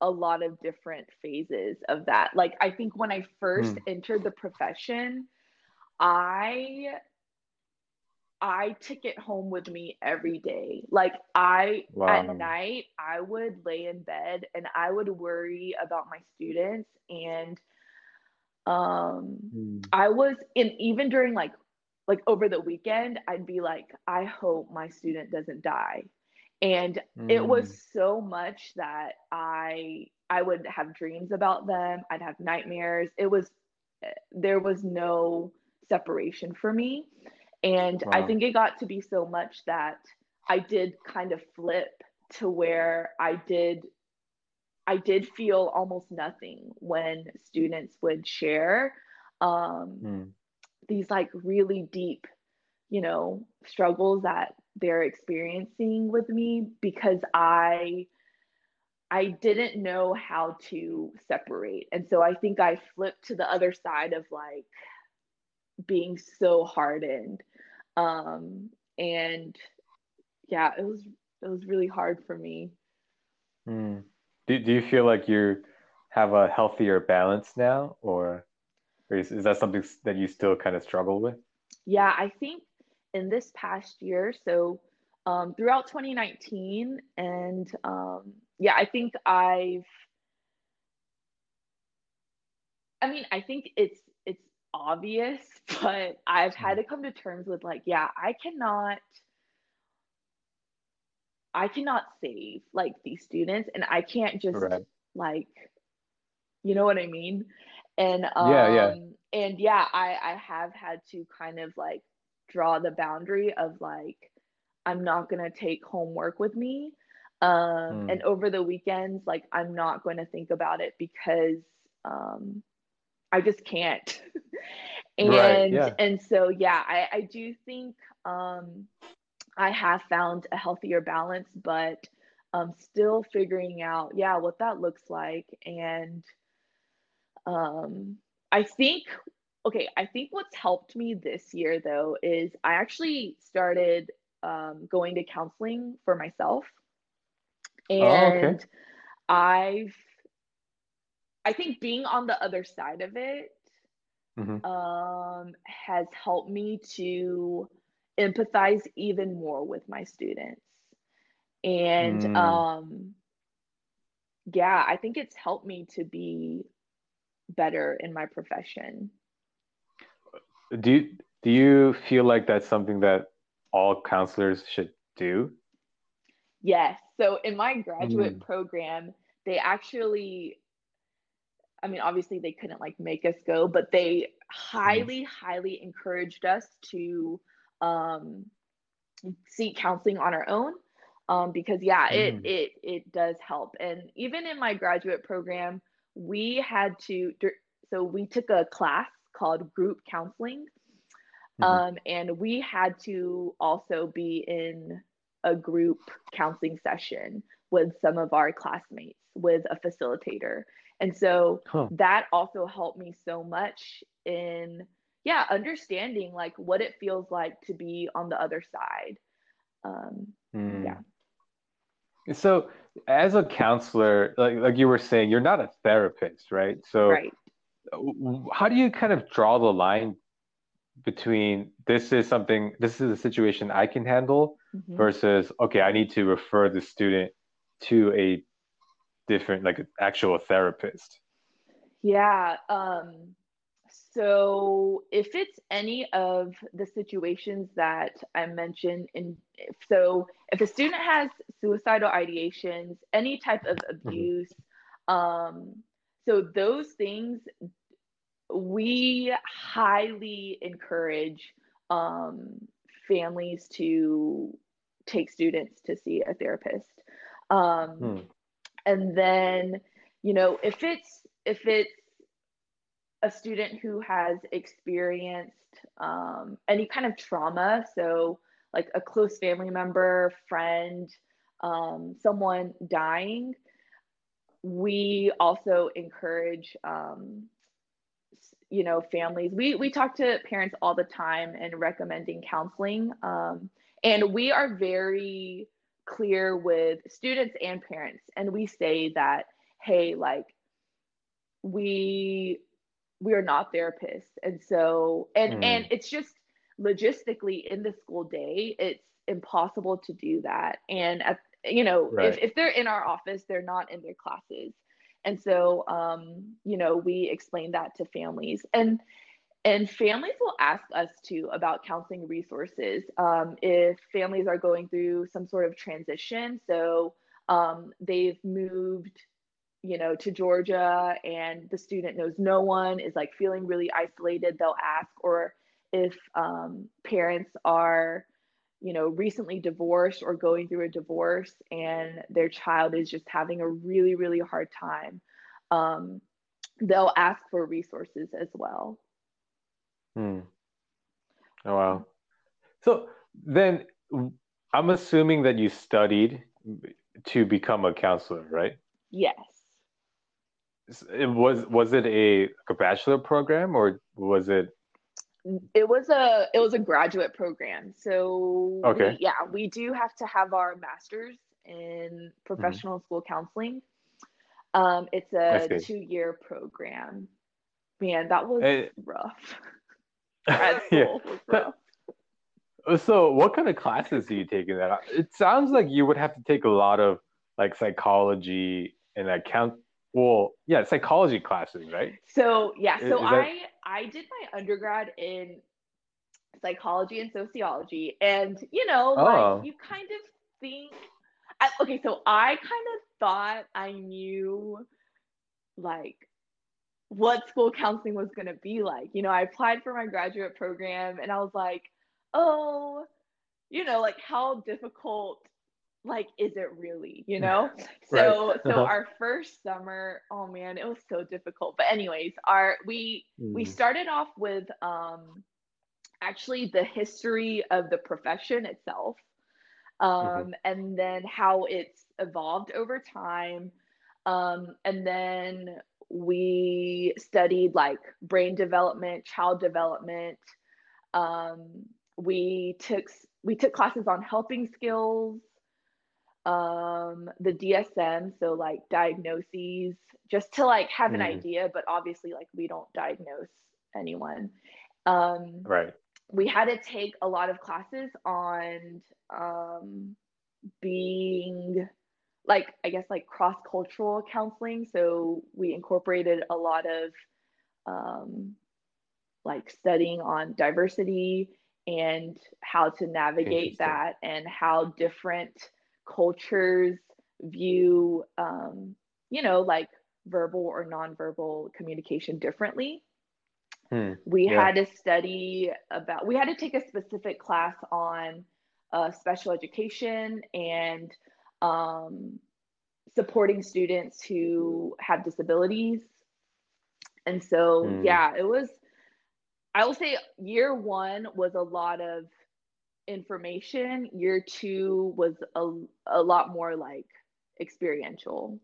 a lot of different phases of that. Like I think when I first mm. entered the profession, I I took it home with me every day. Like I wow. at night I would lay in bed and I would worry about my students and um mm. i was in even during like like over the weekend i'd be like i hope my student doesn't die and mm. it was hmm. so much that i i would have dreams about them i'd have nightmares it was there was no separation for me and wow. i think it got to be so much that i did kind of flip to where i did I did feel almost nothing when students would share um, mm. these like really deep, you know, struggles that they're experiencing with me because I I didn't know how to separate. And so I think I flipped to the other side of like being so hardened. Um, and yeah, it was it was really hard for me. Mm. Do, do you feel like you have a healthier balance now or, or is, is that something that you still kind of struggle with? Yeah, I think in this past year, so um, throughout 2019 and um, yeah, I think I've I mean, I think it's it's obvious, *laughs* but I've had to come to terms with like, yeah, I cannot I cannot save like these students and I can't just right. like you know what I mean? And um yeah, yeah. and yeah, I I have had to kind of like draw the boundary of like I'm not going to take homework with me. Um mm. and over the weekends like I'm not going to think about it because um I just can't. *laughs* and right, yeah. and so yeah, I I do think um I have found a healthier balance, but um, still figuring out, yeah, what that looks like. And um, I think, okay, I think what's helped me this year though is I actually started um, going to counseling for myself. And oh, okay. I've, I think being on the other side of it mm-hmm. um, has helped me to empathize even more with my students. And mm. um, yeah, I think it's helped me to be better in my profession. Do you, do you feel like that's something that all counselors should do? Yes. So in my graduate mm. program, they actually I mean, obviously they couldn't like make us go, but they highly, mm. highly encouraged us to um, seek counseling on our own um, because yeah it mm. it it does help and even in my graduate program we had to so we took a class called group counseling mm-hmm. um, and we had to also be in a group counseling session with some of our classmates with a facilitator and so huh. that also helped me so much in yeah understanding like what it feels like to be on the other side um mm. yeah so as a counselor like like you were saying you're not a therapist right so right. how do you kind of draw the line between this is something this is a situation i can handle mm-hmm. versus okay i need to refer the student to a different like actual therapist yeah um so if it's any of the situations that I mentioned in so if a student has suicidal ideations, any type of mm-hmm. abuse, mm-hmm. um, so those things we highly encourage um, families to take students to see a therapist. Um, hmm. And then, you know, if it's if it's a student who has experienced um, any kind of trauma, so like a close family member, friend, um, someone dying, we also encourage, um, you know, families. We we talk to parents all the time and recommending counseling, um, and we are very clear with students and parents, and we say that, hey, like we we are not therapists. And so and mm. and it's just logistically in the school day it's impossible to do that. And at, you know right. if, if they're in our office they're not in their classes. And so um you know we explain that to families. And and families will ask us too about counseling resources um, if families are going through some sort of transition. So um, they've moved you know, to Georgia and the student knows no one, is like feeling really isolated, they'll ask. Or if um, parents are, you know, recently divorced or going through a divorce and their child is just having a really, really hard time, um, they'll ask for resources as well. Hmm. Oh, wow. So then I'm assuming that you studied to become a counselor, right? Yes. It was was it a, a bachelor program or was it it was a it was a graduate program so Okay. we, yeah we do have to have our masters in professional school counseling um it's a two year program man that was Eh, rough *laughs* yeah. was rough So, what kind of classes do you take in that? It sounds like you would have to take a lot of like psychology and account. Well, yeah, psychology classes, right? so yeah so that- i i did my undergrad in psychology and sociology and you know Oh. like you kind of think I, okay so i kind of thought i knew like what school counseling was going to be like you know i applied for my graduate program and i was like oh you know like how difficult like is it really you *laughs* know so Right. so Uh-huh. our first summer oh man it was so difficult but anyways our we we Mm. started off with um actually the history of the profession itself um and then how it's evolved over time um and then we studied like brain development child development um we took we took classes on helping skills um the DSM so like diagnoses just to like have an Mm. idea but obviously like we don't diagnose anyone um Right. we had to take a lot of classes on um being like I guess like cross cultural counseling so we incorporated a lot of um like studying on diversity and how to navigate that and how different cultures view um you know like verbal or nonverbal communication differently Hmm. we Yeah. had to study about we had to take a specific class on uh, special education and um, supporting students who have disabilities and so Hmm. yeah it was i will say year one was a lot of information year two was a, a lot more like experiential.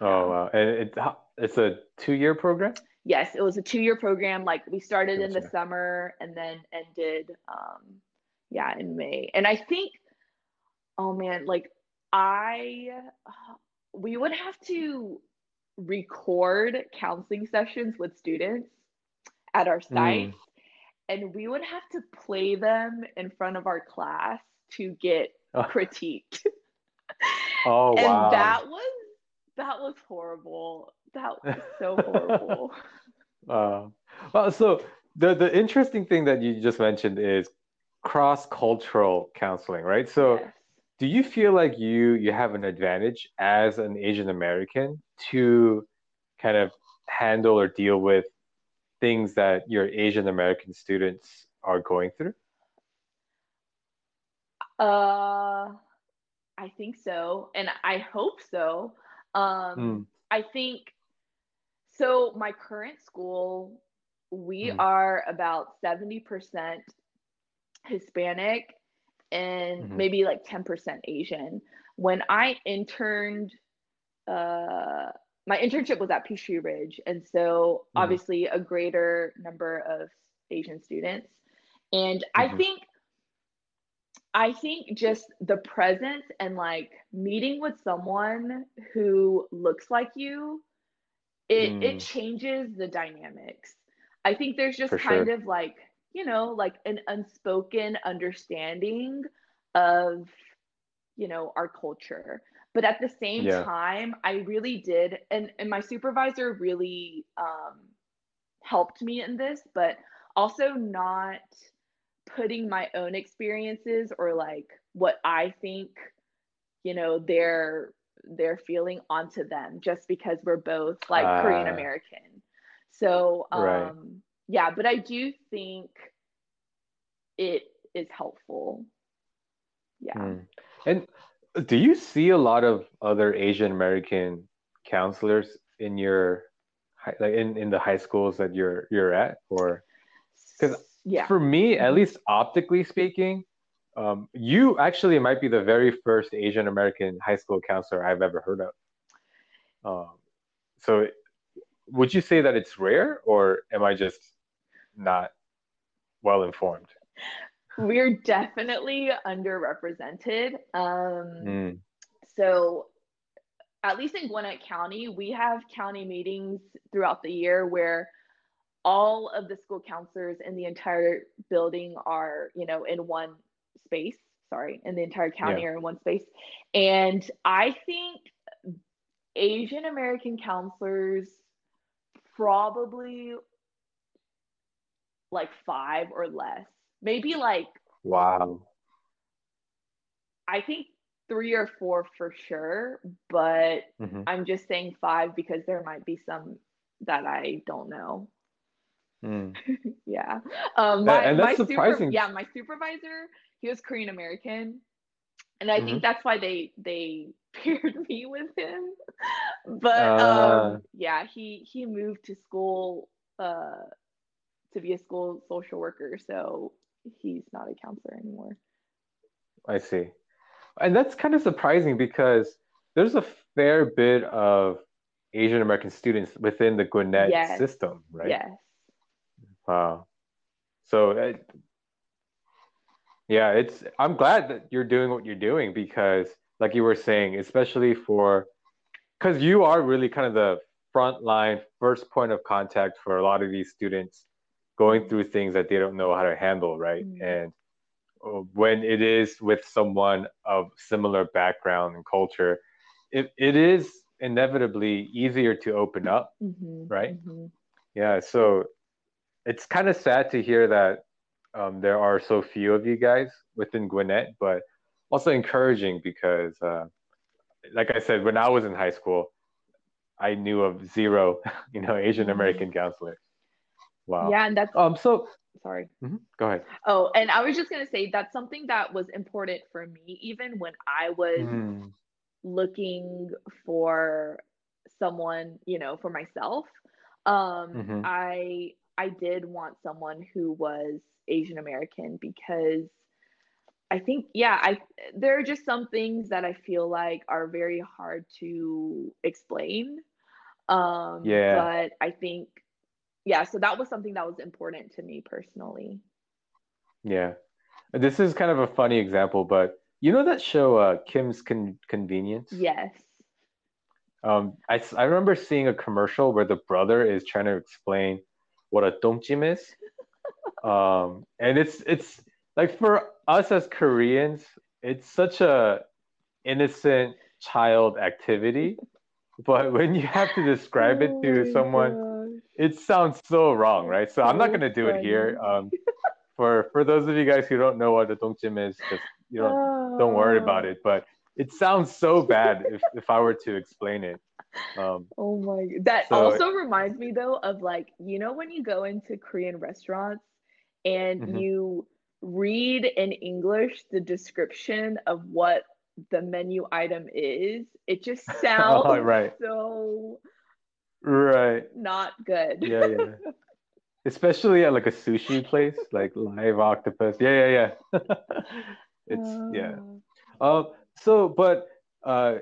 Oh wow. And it, it's a two-year program? yes it was a two-year program. Like we started in the summer and then ended um yeah in may. And i think oh man like i we would have to record counseling sessions with students at our site sites and we would have to play them in front of our class to get *laughs* Oh. critiqued *laughs* Oh and wow. that was that was horrible that was so horrible *laughs* Uh, well, so the the interesting thing that you just mentioned is cross-cultural counseling, right? So Yes. do you feel like you you have an advantage as an Asian American to kind of handle or deal with things that your Asian American students are going through? Uh, I think so, and I hope so. Um, Mm. I think so. My current school, we Mm. are about 70% Hispanic and Mhm. maybe like 10% Asian. When I interned, uh, my internship was at Peachtree Ridge, and so Mhm. obviously a greater number of Asian students. And I Mhm. think I think just the presence and like meeting with someone who looks like you, it Mm. it changes the dynamics. I think there's just For kind sure. of like, you know, like an unspoken understanding of, you know, our culture. But at the same Yeah. time, I really did and and my supervisor really um helped me in this, but also not putting my own experiences or like what I think, you know, they're they're feeling onto them just because we're both like Korean Ah. American. So Right. um yeah, but I do think it is helpful. Yeah. Mm. And do you see a lot of other Asian American counselors in your like in, in the high schools that you're you're at or 'Cause yeah. for me at least optically speaking um, you actually might be the very first Asian American high school counselor I've ever heard of Um, so, would you say that it's rare, or am I just not well informed? We're definitely underrepresented. Um, Mm. so, at least in Gwinnett County, we have county meetings throughout the year where all of the school counselors in the entire building are, you know, in one space. Sorry, in the entire county Yeah. are in one space. And I think Asian American counselors probably like five or less. Maybe like Wow. I think three or four for sure, but Mhm. I'm just saying five because there might be some that I don't know. Mm. *laughs* Yeah. Um, my, and that's my surprising. Super, yeah, my supervisor, he was Korean American, and I Mhm. think that's why they they *laughs* paired me with him. But Ah. um, yeah, he he moved to school uh, to be a school social worker, so he's not a counselor anymore. I see. And that's kind of surprising because there's a fair bit of Asian American students within the Gwinnett Yes. system, right? Yes. Wow. So, uh, yeah, it's, I'm glad that you're doing what you're doing because, like you were saying, especially for, because you are really kind of the front line, first point of contact for a lot of these students going through things that they don't know how to handle, right? Mhm. And uh, when it is with someone of similar background and culture, it, it is inevitably easier to open up Mhm, Right? mhm. yeah, so it's kind of sad to hear that um, there are so few of you guys within Gwinnett, but also encouraging because, uh, like I said, when I was in high school, I knew of zero, *laughs* you know, Asian American counselors. Wow. Yeah, and that's Um. So sorry. mhm, go ahead. Oh, and I was just gonna say that's something that was important for me, even when I was Mm, looking for someone, you know, for myself. Um, Mhm. I I did want someone who was Asian American because I think, yeah, I there are just some things that I feel like are very hard to explain. Um, Yeah. but I think, yeah, so that was something that was important to me personally. yeah. This is kind of a funny example, but you know that show, uh, Kim's Con- Convenience? Yes. Um, I, I remember seeing a commercial where the brother is trying to explain what a 똥침 is. *laughs* Um, and it's it's like for us as Koreans, it's such a innocent child activity. But when you have to describe it Oh to someone, gosh. It sounds so wrong, right? So I'm not gonna do it here. Um, for for those of you guys who don't know what a 똥침 is, just you don't don't worry about Oh. it. But it sounds so bad if, if I were to explain it. Um, Oh my, that So- also reminds me though of like, you know, when you go into Korean restaurants and Mhm. you read in English the description of what the menu item is, it just *laughs* sounds Oh, right. so right. not good. Yeah, yeah. *laughs* Especially at like a sushi place, like live octopus. Yeah, yeah, yeah. *laughs* it's yeah. Uh, Um. So, but uh,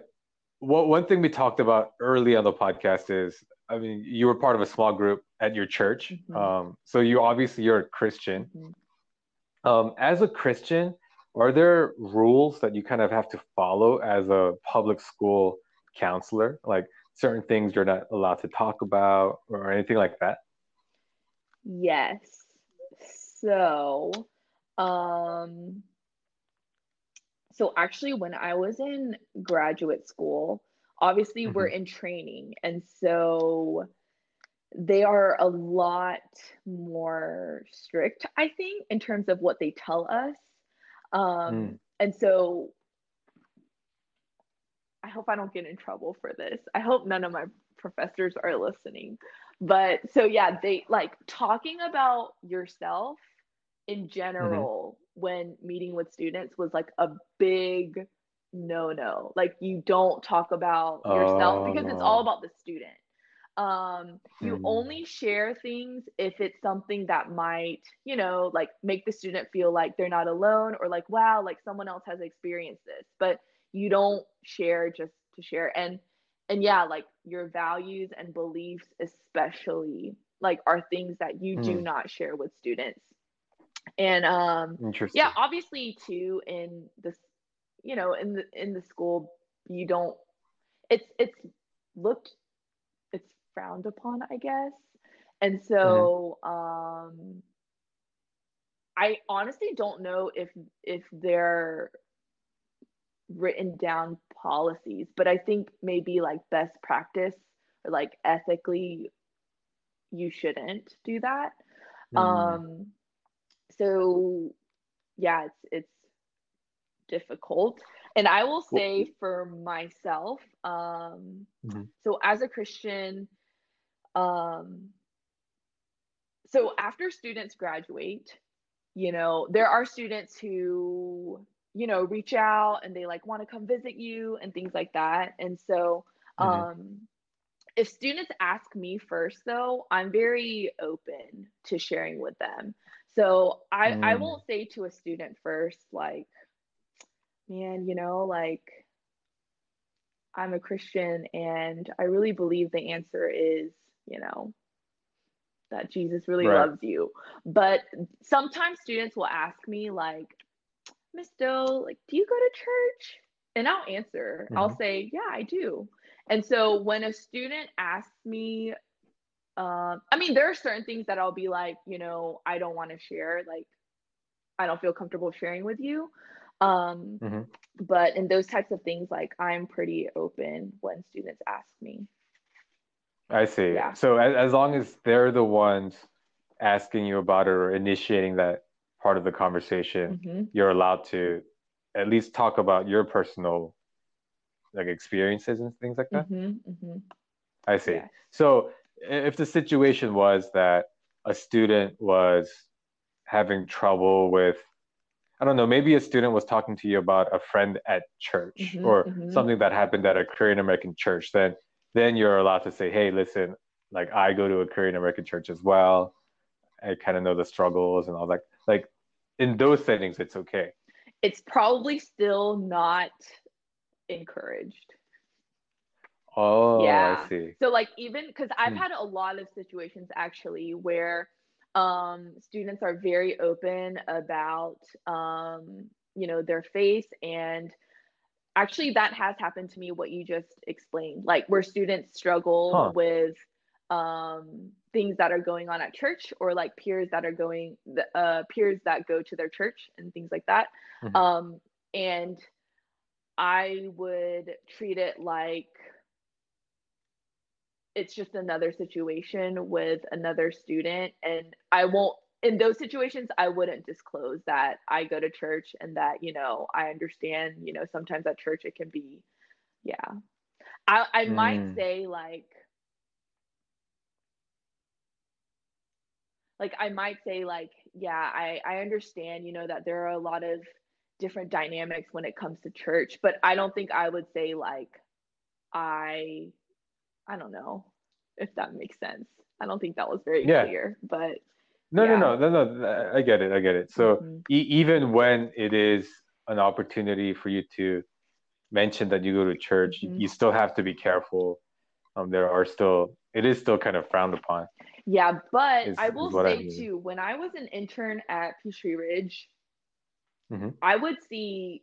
what one thing we talked about early on the podcast is, I mean, you were part of a small group at your church. Mhm. Um. So you obviously you're a Christian. mhm. Um. As a Christian, are there rules that you kind of have to follow as a public school counselor? Like certain things you're not allowed to talk about or anything like that? Yes. So, um, so actually, when I was in graduate school, obviously we're in training, and so they are a lot more strict, I think, in terms of what they tell us. Um, Mm. and so I hope I don't get in trouble for this. I hope none of my professors are listening. But so yeah, they like talking about yourself in general when meeting with students was like a big no no. Like you don't talk about yourself because it's all Oh. about the student. Um, you Hmm. only share things if it's something that might, you know, like make the student feel like they're not alone or like, wow, like someone else has experienced this. But you don't share just to share. And and yeah, like your values and beliefs, especially, like are things that you do Hmm. not share with students. And um, Interesting. yeah, obviously too in this, you know, in the in the school, you don't. It's it's looked, it's frowned upon, I guess. And so um, I honestly don't know if if they're written down policies, but I think maybe like best practice or like ethically you shouldn't do that. Hmm. Um so yeah, it's it's difficult. And I will say for myself, um Mhm. so as a Christian, um so after students graduate, you know, there are students who, you know, reach out and they like want to come visit you and things like that. And so, Mhm. um, if students ask me first, though, I'm very open to sharing with them. So I, I Mm. won't say to a student first, like, man, you know, like, I'm a Christian and I really believe the answer is, you know, that Jesus really Right. loves you. But sometimes students will ask me, like, Miss Doe, like, do you go to church? And I'll answer, I'll Mhm. say, yeah, I do. And so when a student asks me, um, I mean, there are certain things that I'll be like, you know, I don't want to share, like, I don't feel comfortable sharing with you. Um, Mhm. but in those types of things, like, I'm pretty open when students ask me. I see. Yeah. So as, as long as they're the ones asking you about it or initiating that part of the conversation, Mhm. you're allowed to at least talk about your personal like experiences and things like that. Mhm. Mhm. I see. Yes. So if the situation was that a student was having trouble with, I don't know, maybe a student was talking to you about a friend at church Mhm, or mhm. something that happened at a Korean American church, then then you're allowed to say, hey, listen, like I go to a Korean American church as well. I kind of know the struggles and all that. Like in those settings, it's okay. It's probably still not encouraged. Oh, Yeah. I see. So like even because I've Hmm. had a lot of situations actually where um, students are very open about um, you know their face and actually that has happened to me what you just explained like where students struggle Huh. with um, things that are going on at church or like peers that are going uh, peers that go to their church and things like that Mhm. um, and I would treat it like it's just another situation with another student and I won't in those situations I wouldn't disclose that I go to church and that you know I understand you know sometimes at church it can be yeah I I might Mm. say like like I might say like yeah I I understand you know that there are a lot of different dynamics when it comes to church but I don't think I would say like I I don't know if that makes sense. I don't think that was very Yeah. clear, but No, Yeah. no, no, no, no. I get it. I get it. So Mhm. e- even when it is an opportunity for you to mention that you go to church, Mhm. you still have to be careful. Um, there are still, it is still kind of frowned upon. Yeah, but Is- I will what I say mean. too, when I was an intern at Peachtree Ridge, Mhm. I would see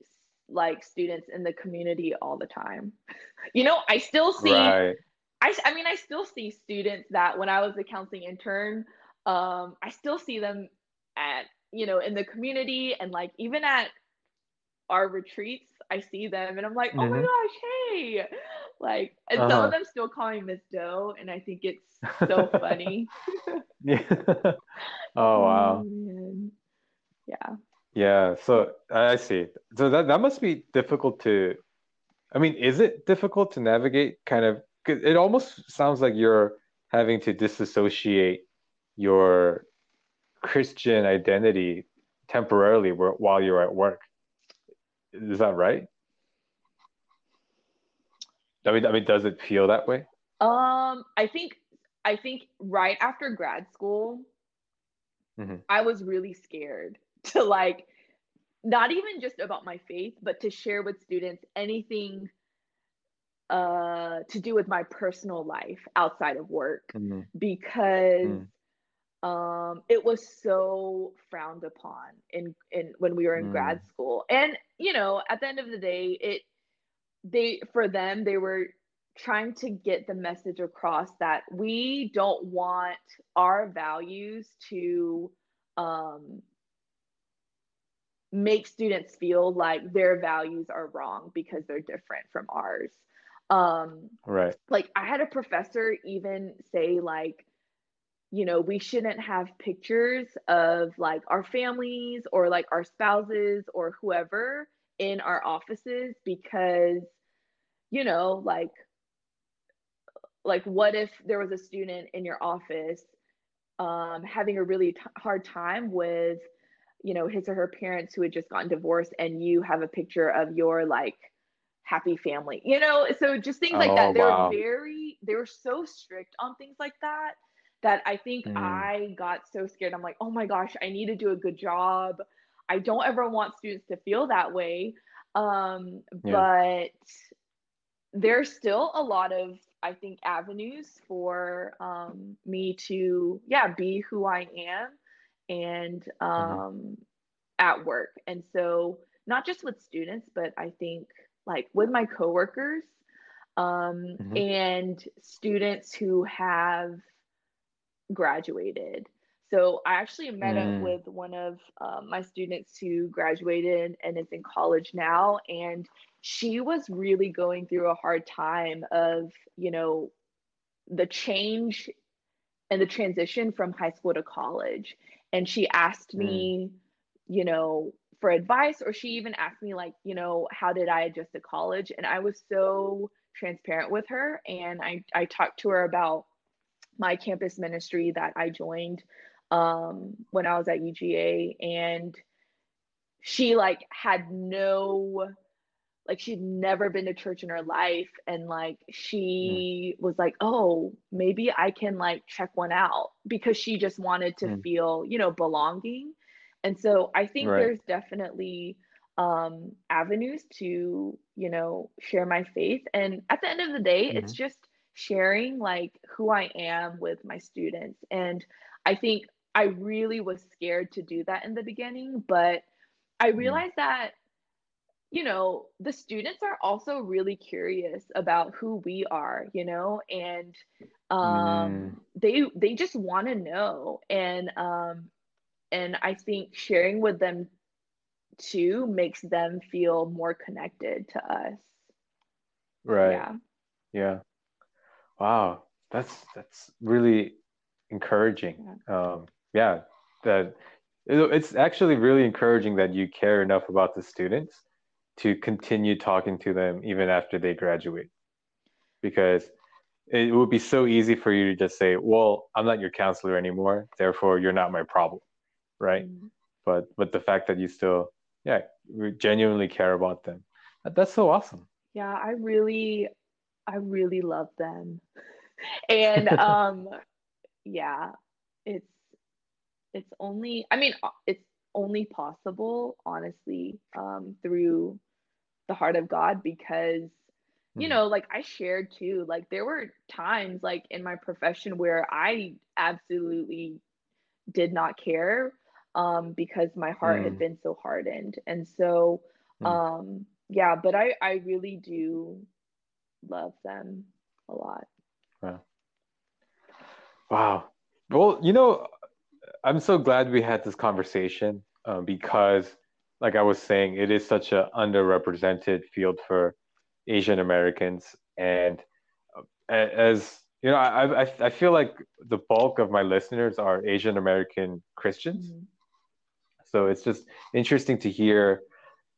like students in the community all the time. *laughs* You know, I still see Right. I, I mean, I still see students that when I was a counseling intern, um, I still see them at, you know, in the community and like even at our retreats, I see them and I'm like, oh my Mhm. gosh, hey. Like, and some Uh-huh. of them still call me Miss Doe, and I think it's so funny. *laughs* Yeah. *laughs* oh, wow. man. Yeah. Yeah. So I see. So that, that must be difficult to, I mean, is it difficult to navigate kind of, 'cause it almost sounds like you're having to disassociate your Christian identity temporarily wh- while you're at work. Is that right? I mean, I mean, does it feel that way? Um, I think I think right after grad school, Mhm. I was really scared *laughs* to like not even just about my faith, but to share with students anything uh to do with my personal life outside of work Mm, because mm, um it was so frowned upon in in when we were in grad mm, school and you know at the end of the day it they for them they were trying to get the message across that we don't want our values to um make students feel like their values are wrong because they're different from ours um right. like i had a professor even say like you know we shouldn't have pictures of like our families or like our spouses or whoever in our offices because you know like like what if there was a student in your office um, having a really t- hard time with you know his or her parents who had just gotten divorced and you have a picture of your like happy family you know? So just things like Oh that. They were wow. very they were so strict on things like that that i think Mm, i got so scared. I'm like oh my gosh i need to do a good job i don't ever want students to feel that way um, yeah. but there's still a lot of i think avenues for um, me to yeah be who i am and hmm um, at work and so not just with students but i think like with my coworkers um, hmm and students who have graduated. So I actually met up Mm, with one of um, my students who graduated and is in college now, and she was really going through a hard time of, you know, the change and the transition from high school to college. And she asked mm, me, you know, for advice, or she even asked me, like, you know, how did I adjust to college? And I was so transparent with her. And I, I talked to her about my campus ministry that I joined um, when I was at UGA. And she, like, had no like she'd never been to church in her life and like mm, she was like oh maybe i can like check one out because she just wanted to mm, feel you know belonging. And so i think right. there's definitely um avenues to you know share my faith. And at the end of the day it's hmm just sharing like who i am with my students. And i think i really was scared to do that in the beginning but i Mm, realized that you know, the students are also really curious about who we are, you know, and um mm, they they just want to know and um and I think sharing with them too makes them feel more connected to us. right. Yeah. Yeah. Wow. That's that's really encouraging. Yeah. Um, yeah. That it's actually really encouraging that you care enough about the students to continue talking to them even after they graduate. Because it would be so easy for you to just say, "Well, I'm not your counselor anymore, therefore you're not my problem," right? Mm. But but the fact that you still, yeah, we genuinely care about them, that- that's so awesome. Yeah, I really I really love them. And *laughs* um yeah, it's it's only i mean uh, it's only possible honestly um through the heart of god because you Mhm. know like i shared too like there were times like in my profession where i absolutely did not care um because my heart had Mm, been so hardened and so mm, um yeah but i i really do love them a lot wow. Wow. Well, you know, I'm so glad we had this conversation um, because, like I was saying, it is such an underrepresented field for Asian Americans, and uh, as you know, I, I I feel like the bulk of my listeners are Asian American Christians, Mhm. so it's just interesting to hear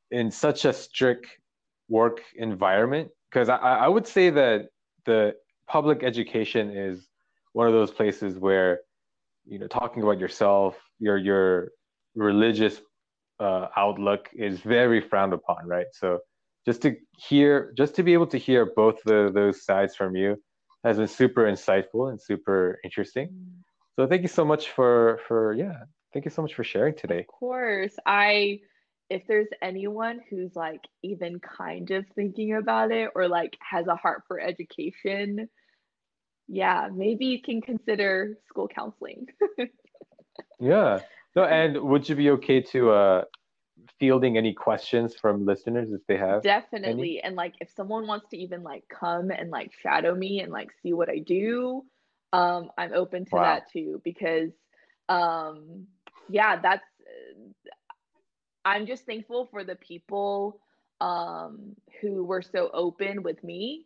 in such a strict work environment because I, I would say that the public education is one of those places where you know talking about yourself your your religious uh, outlook is very frowned upon right so just to hear just to be able to hear both the, those sides from you has been super insightful and super interesting so thank you so much for for yeah thank you so much for sharing today. Of course. I if there's anyone who's like even kind of thinking about it or like has a heart for education, yeah, maybe you can consider school counseling. *laughs* yeah. No, and would you be okay to uh fielding any questions from listeners if they have? Definitely. Any? And like if someone wants to even like come and like shadow me and like see what I do, um I'm open to wow. that too because um yeah, that's I'm just thankful for the people um, who were so open with me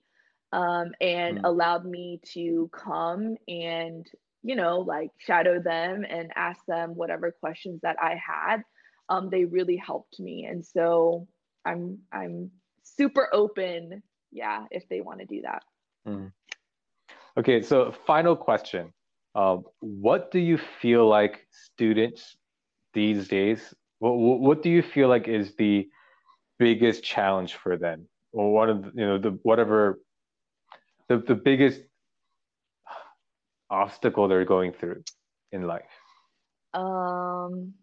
um, and mm. allowed me to come and, you know, like shadow them and ask them whatever questions that I had. Um, they really helped me. And so I'm, I'm super open. Yeah. If they want to do that. Mm. Okay. So final question. Um, what do you feel like students these days what what do you feel like is the biggest challenge for them, or one of the, you know the whatever the the biggest obstacle they're going through in life? Um.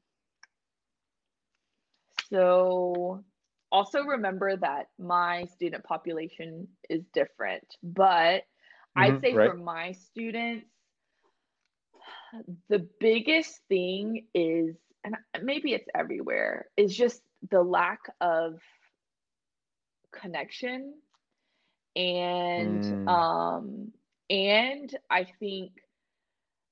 So also remember that my student population is different, but mm-hmm, I'd say right. for my students, the biggest thing is and maybe it's everywhere, is just the lack of connection and mm. um and I think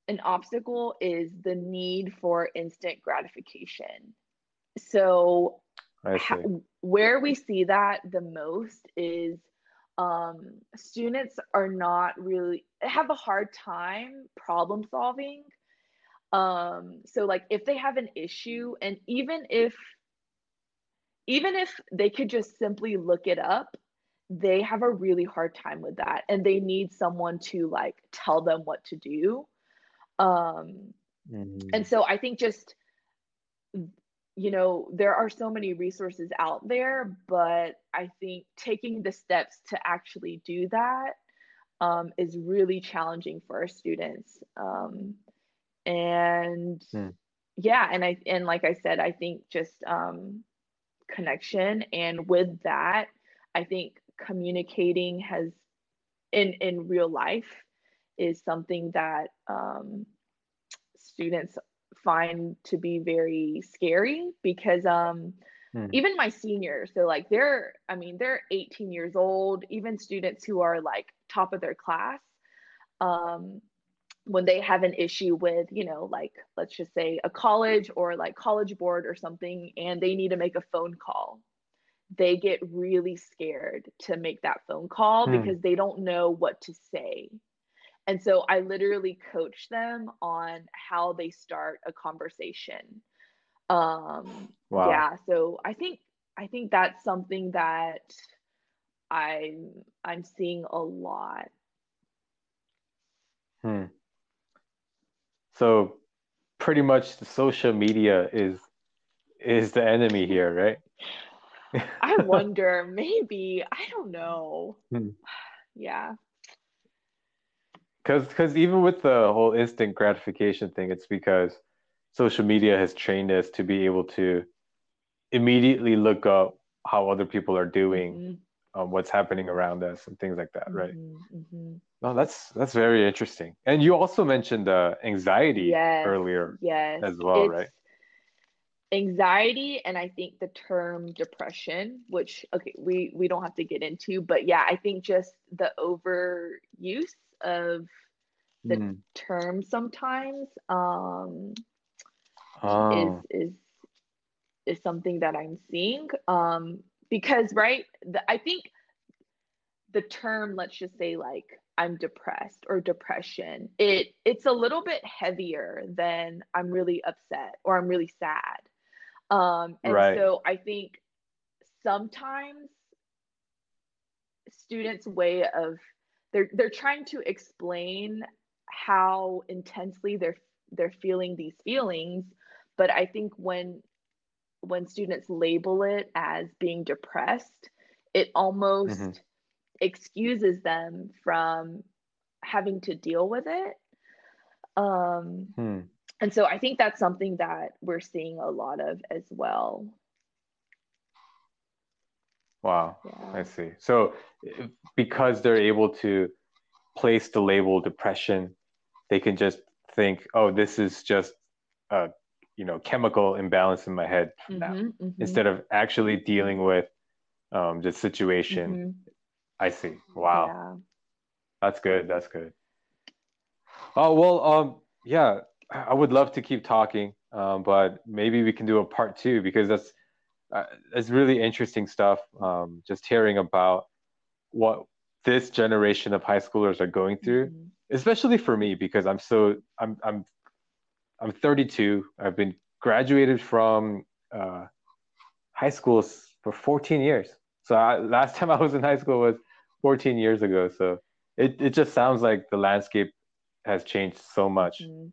an obstacle is the need for instant gratification. So ha- where we see that the most is um, students are not really have a hard time problem solving um so like if they have an issue and even if even if they could just simply look it up they have a really hard time with that and they need someone to like tell them what to do um mm-hmm. and so i think just you know there are so many resources out there but i think taking the steps to actually do that um, is really challenging for our students um, and hmm. yeah and i and like i said i think just um connection and with that i think communicating has in in real life is something that um students find to be very scary because um hmm. even my seniors so like they're i mean they're 18 years old even students who are like top of their class um when they have an issue with, you know, like let's just say a college or like college board or something, and they need to make a phone call, they get really scared to make that phone call hmm. because they don't know what to say. And so I literally coach them on how they start a conversation. Um, wow. Yeah. So I think I think that's something that I'm I'm seeing a lot. Hmm. So pretty much the social media is is the enemy here, right? I *laughs* wonder, maybe. I don't know. Hmm. *sighs* Yeah. Cause because even with the whole instant gratification thing, it's because social media has trained us to be able to immediately look up how other people are doing, mm-hmm. um, what's happening around us, and things like that, right? Mm-hmm. mm-hmm. No, that's that's very interesting. And you also mentioned uh, anxiety yes, earlier, yes, as well, it's right? Anxiety, and I think the term depression, which okay, we we don't have to get into, but yeah, I think just the overuse of the mm. term sometimes um, oh. is is is something that I'm seeing um, because right, the, I think the term, let's just say like I'm depressed or depression. It it's a little bit heavier than I'm really upset or I'm really sad. Um, and right. so I think sometimes students' way of they're they're trying to explain how intensely they're they're feeling these feelings, but I think when when students label it as being depressed, it almost mm-hmm excuses them from having to deal with it. Um, hmm. And so I think that's something that we're seeing a lot of as well. Wow, Yeah. I see. So because they're able to place the label depression, they can just think, oh, this is just a you know chemical imbalance in my head now, Mhm, mhm, instead of actually dealing with um, the situation. mhm. I see. Wow. Yeah. That's good. That's good. Oh well, um, yeah, I would love to keep talking, um, but maybe we can do a part two because that's uh, that's really interesting stuff. Um, just hearing about what this generation of high schoolers are going through, Mhm. especially for me because I'm so I'm I'm I'm 32. I've been graduated from uh, high school for 14 years. So I, last *laughs* time I was in high school was 14 years ago. So it, it just sounds like the landscape has changed so much. Mhm.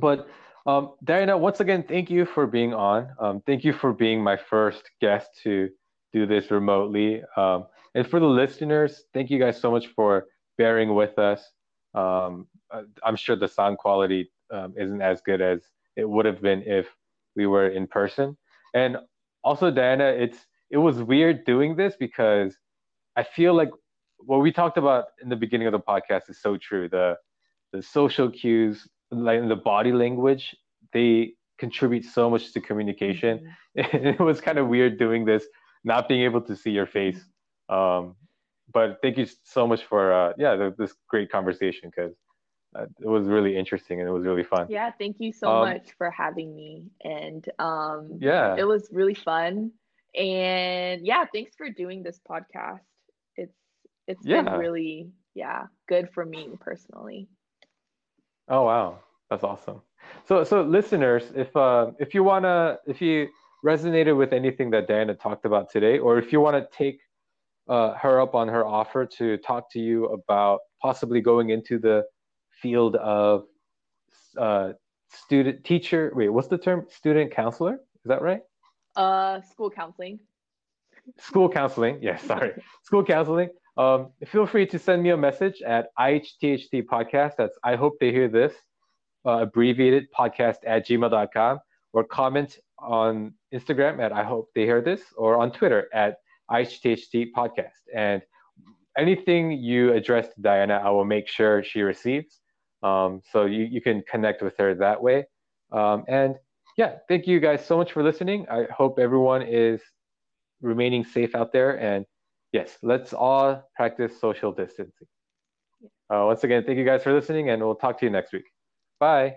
But um, Diana, once again, thank you for being on. Um, thank you for being my first guest to do this remotely. Um, and for the listeners, thank you guys so much for bearing with us. Um, I- I'm sure the sound quality um, isn't as good as it would have been if we were in person. And also, Diana, it's it was weird doing this because I feel like what we talked about in the beginning of the podcast is so true. The the social cues, like in the body language, they contribute so much to communication. *laughs* Mhm. it was kind of weird doing this, not being able to see your face. Um, but thank you so much for uh, yeah the, this great conversation because uh, it was really interesting and it was really fun. Yeah, thank you so Um, much for having me. And um Yeah. it was really fun. And yeah, thanks for doing this podcast. It's it's Yeah. been really, yeah, good for me personally. Oh wow, that's awesome. So so listeners, if uh, if you wanna if you resonated with anything that Diana talked about today, or if you want to take uh, her up on her offer to talk to you about possibly going into the field of uh, student teacher. Wait, what's the term? Student counselor? Is that right? Uh school counseling. School counseling. Yes, sorry. *laughs* School counseling. Um, feel free to send me a message at IHTHT podcast. That's I hope they hear this, uh, abbreviated podcast at gmail.com, or comment on Instagram at I hope they hear this, or on Twitter at IHTHT podcast. And anything you address to Diana, I will make sure she receives. Um, so you, you can connect with her that way. Um, and yeah, thank you guys so much for listening. I hope everyone is remaining safe out there. And yes, let's all practice social distancing. Uh, once again, thank you guys for listening, and we'll talk to you next week. Bye.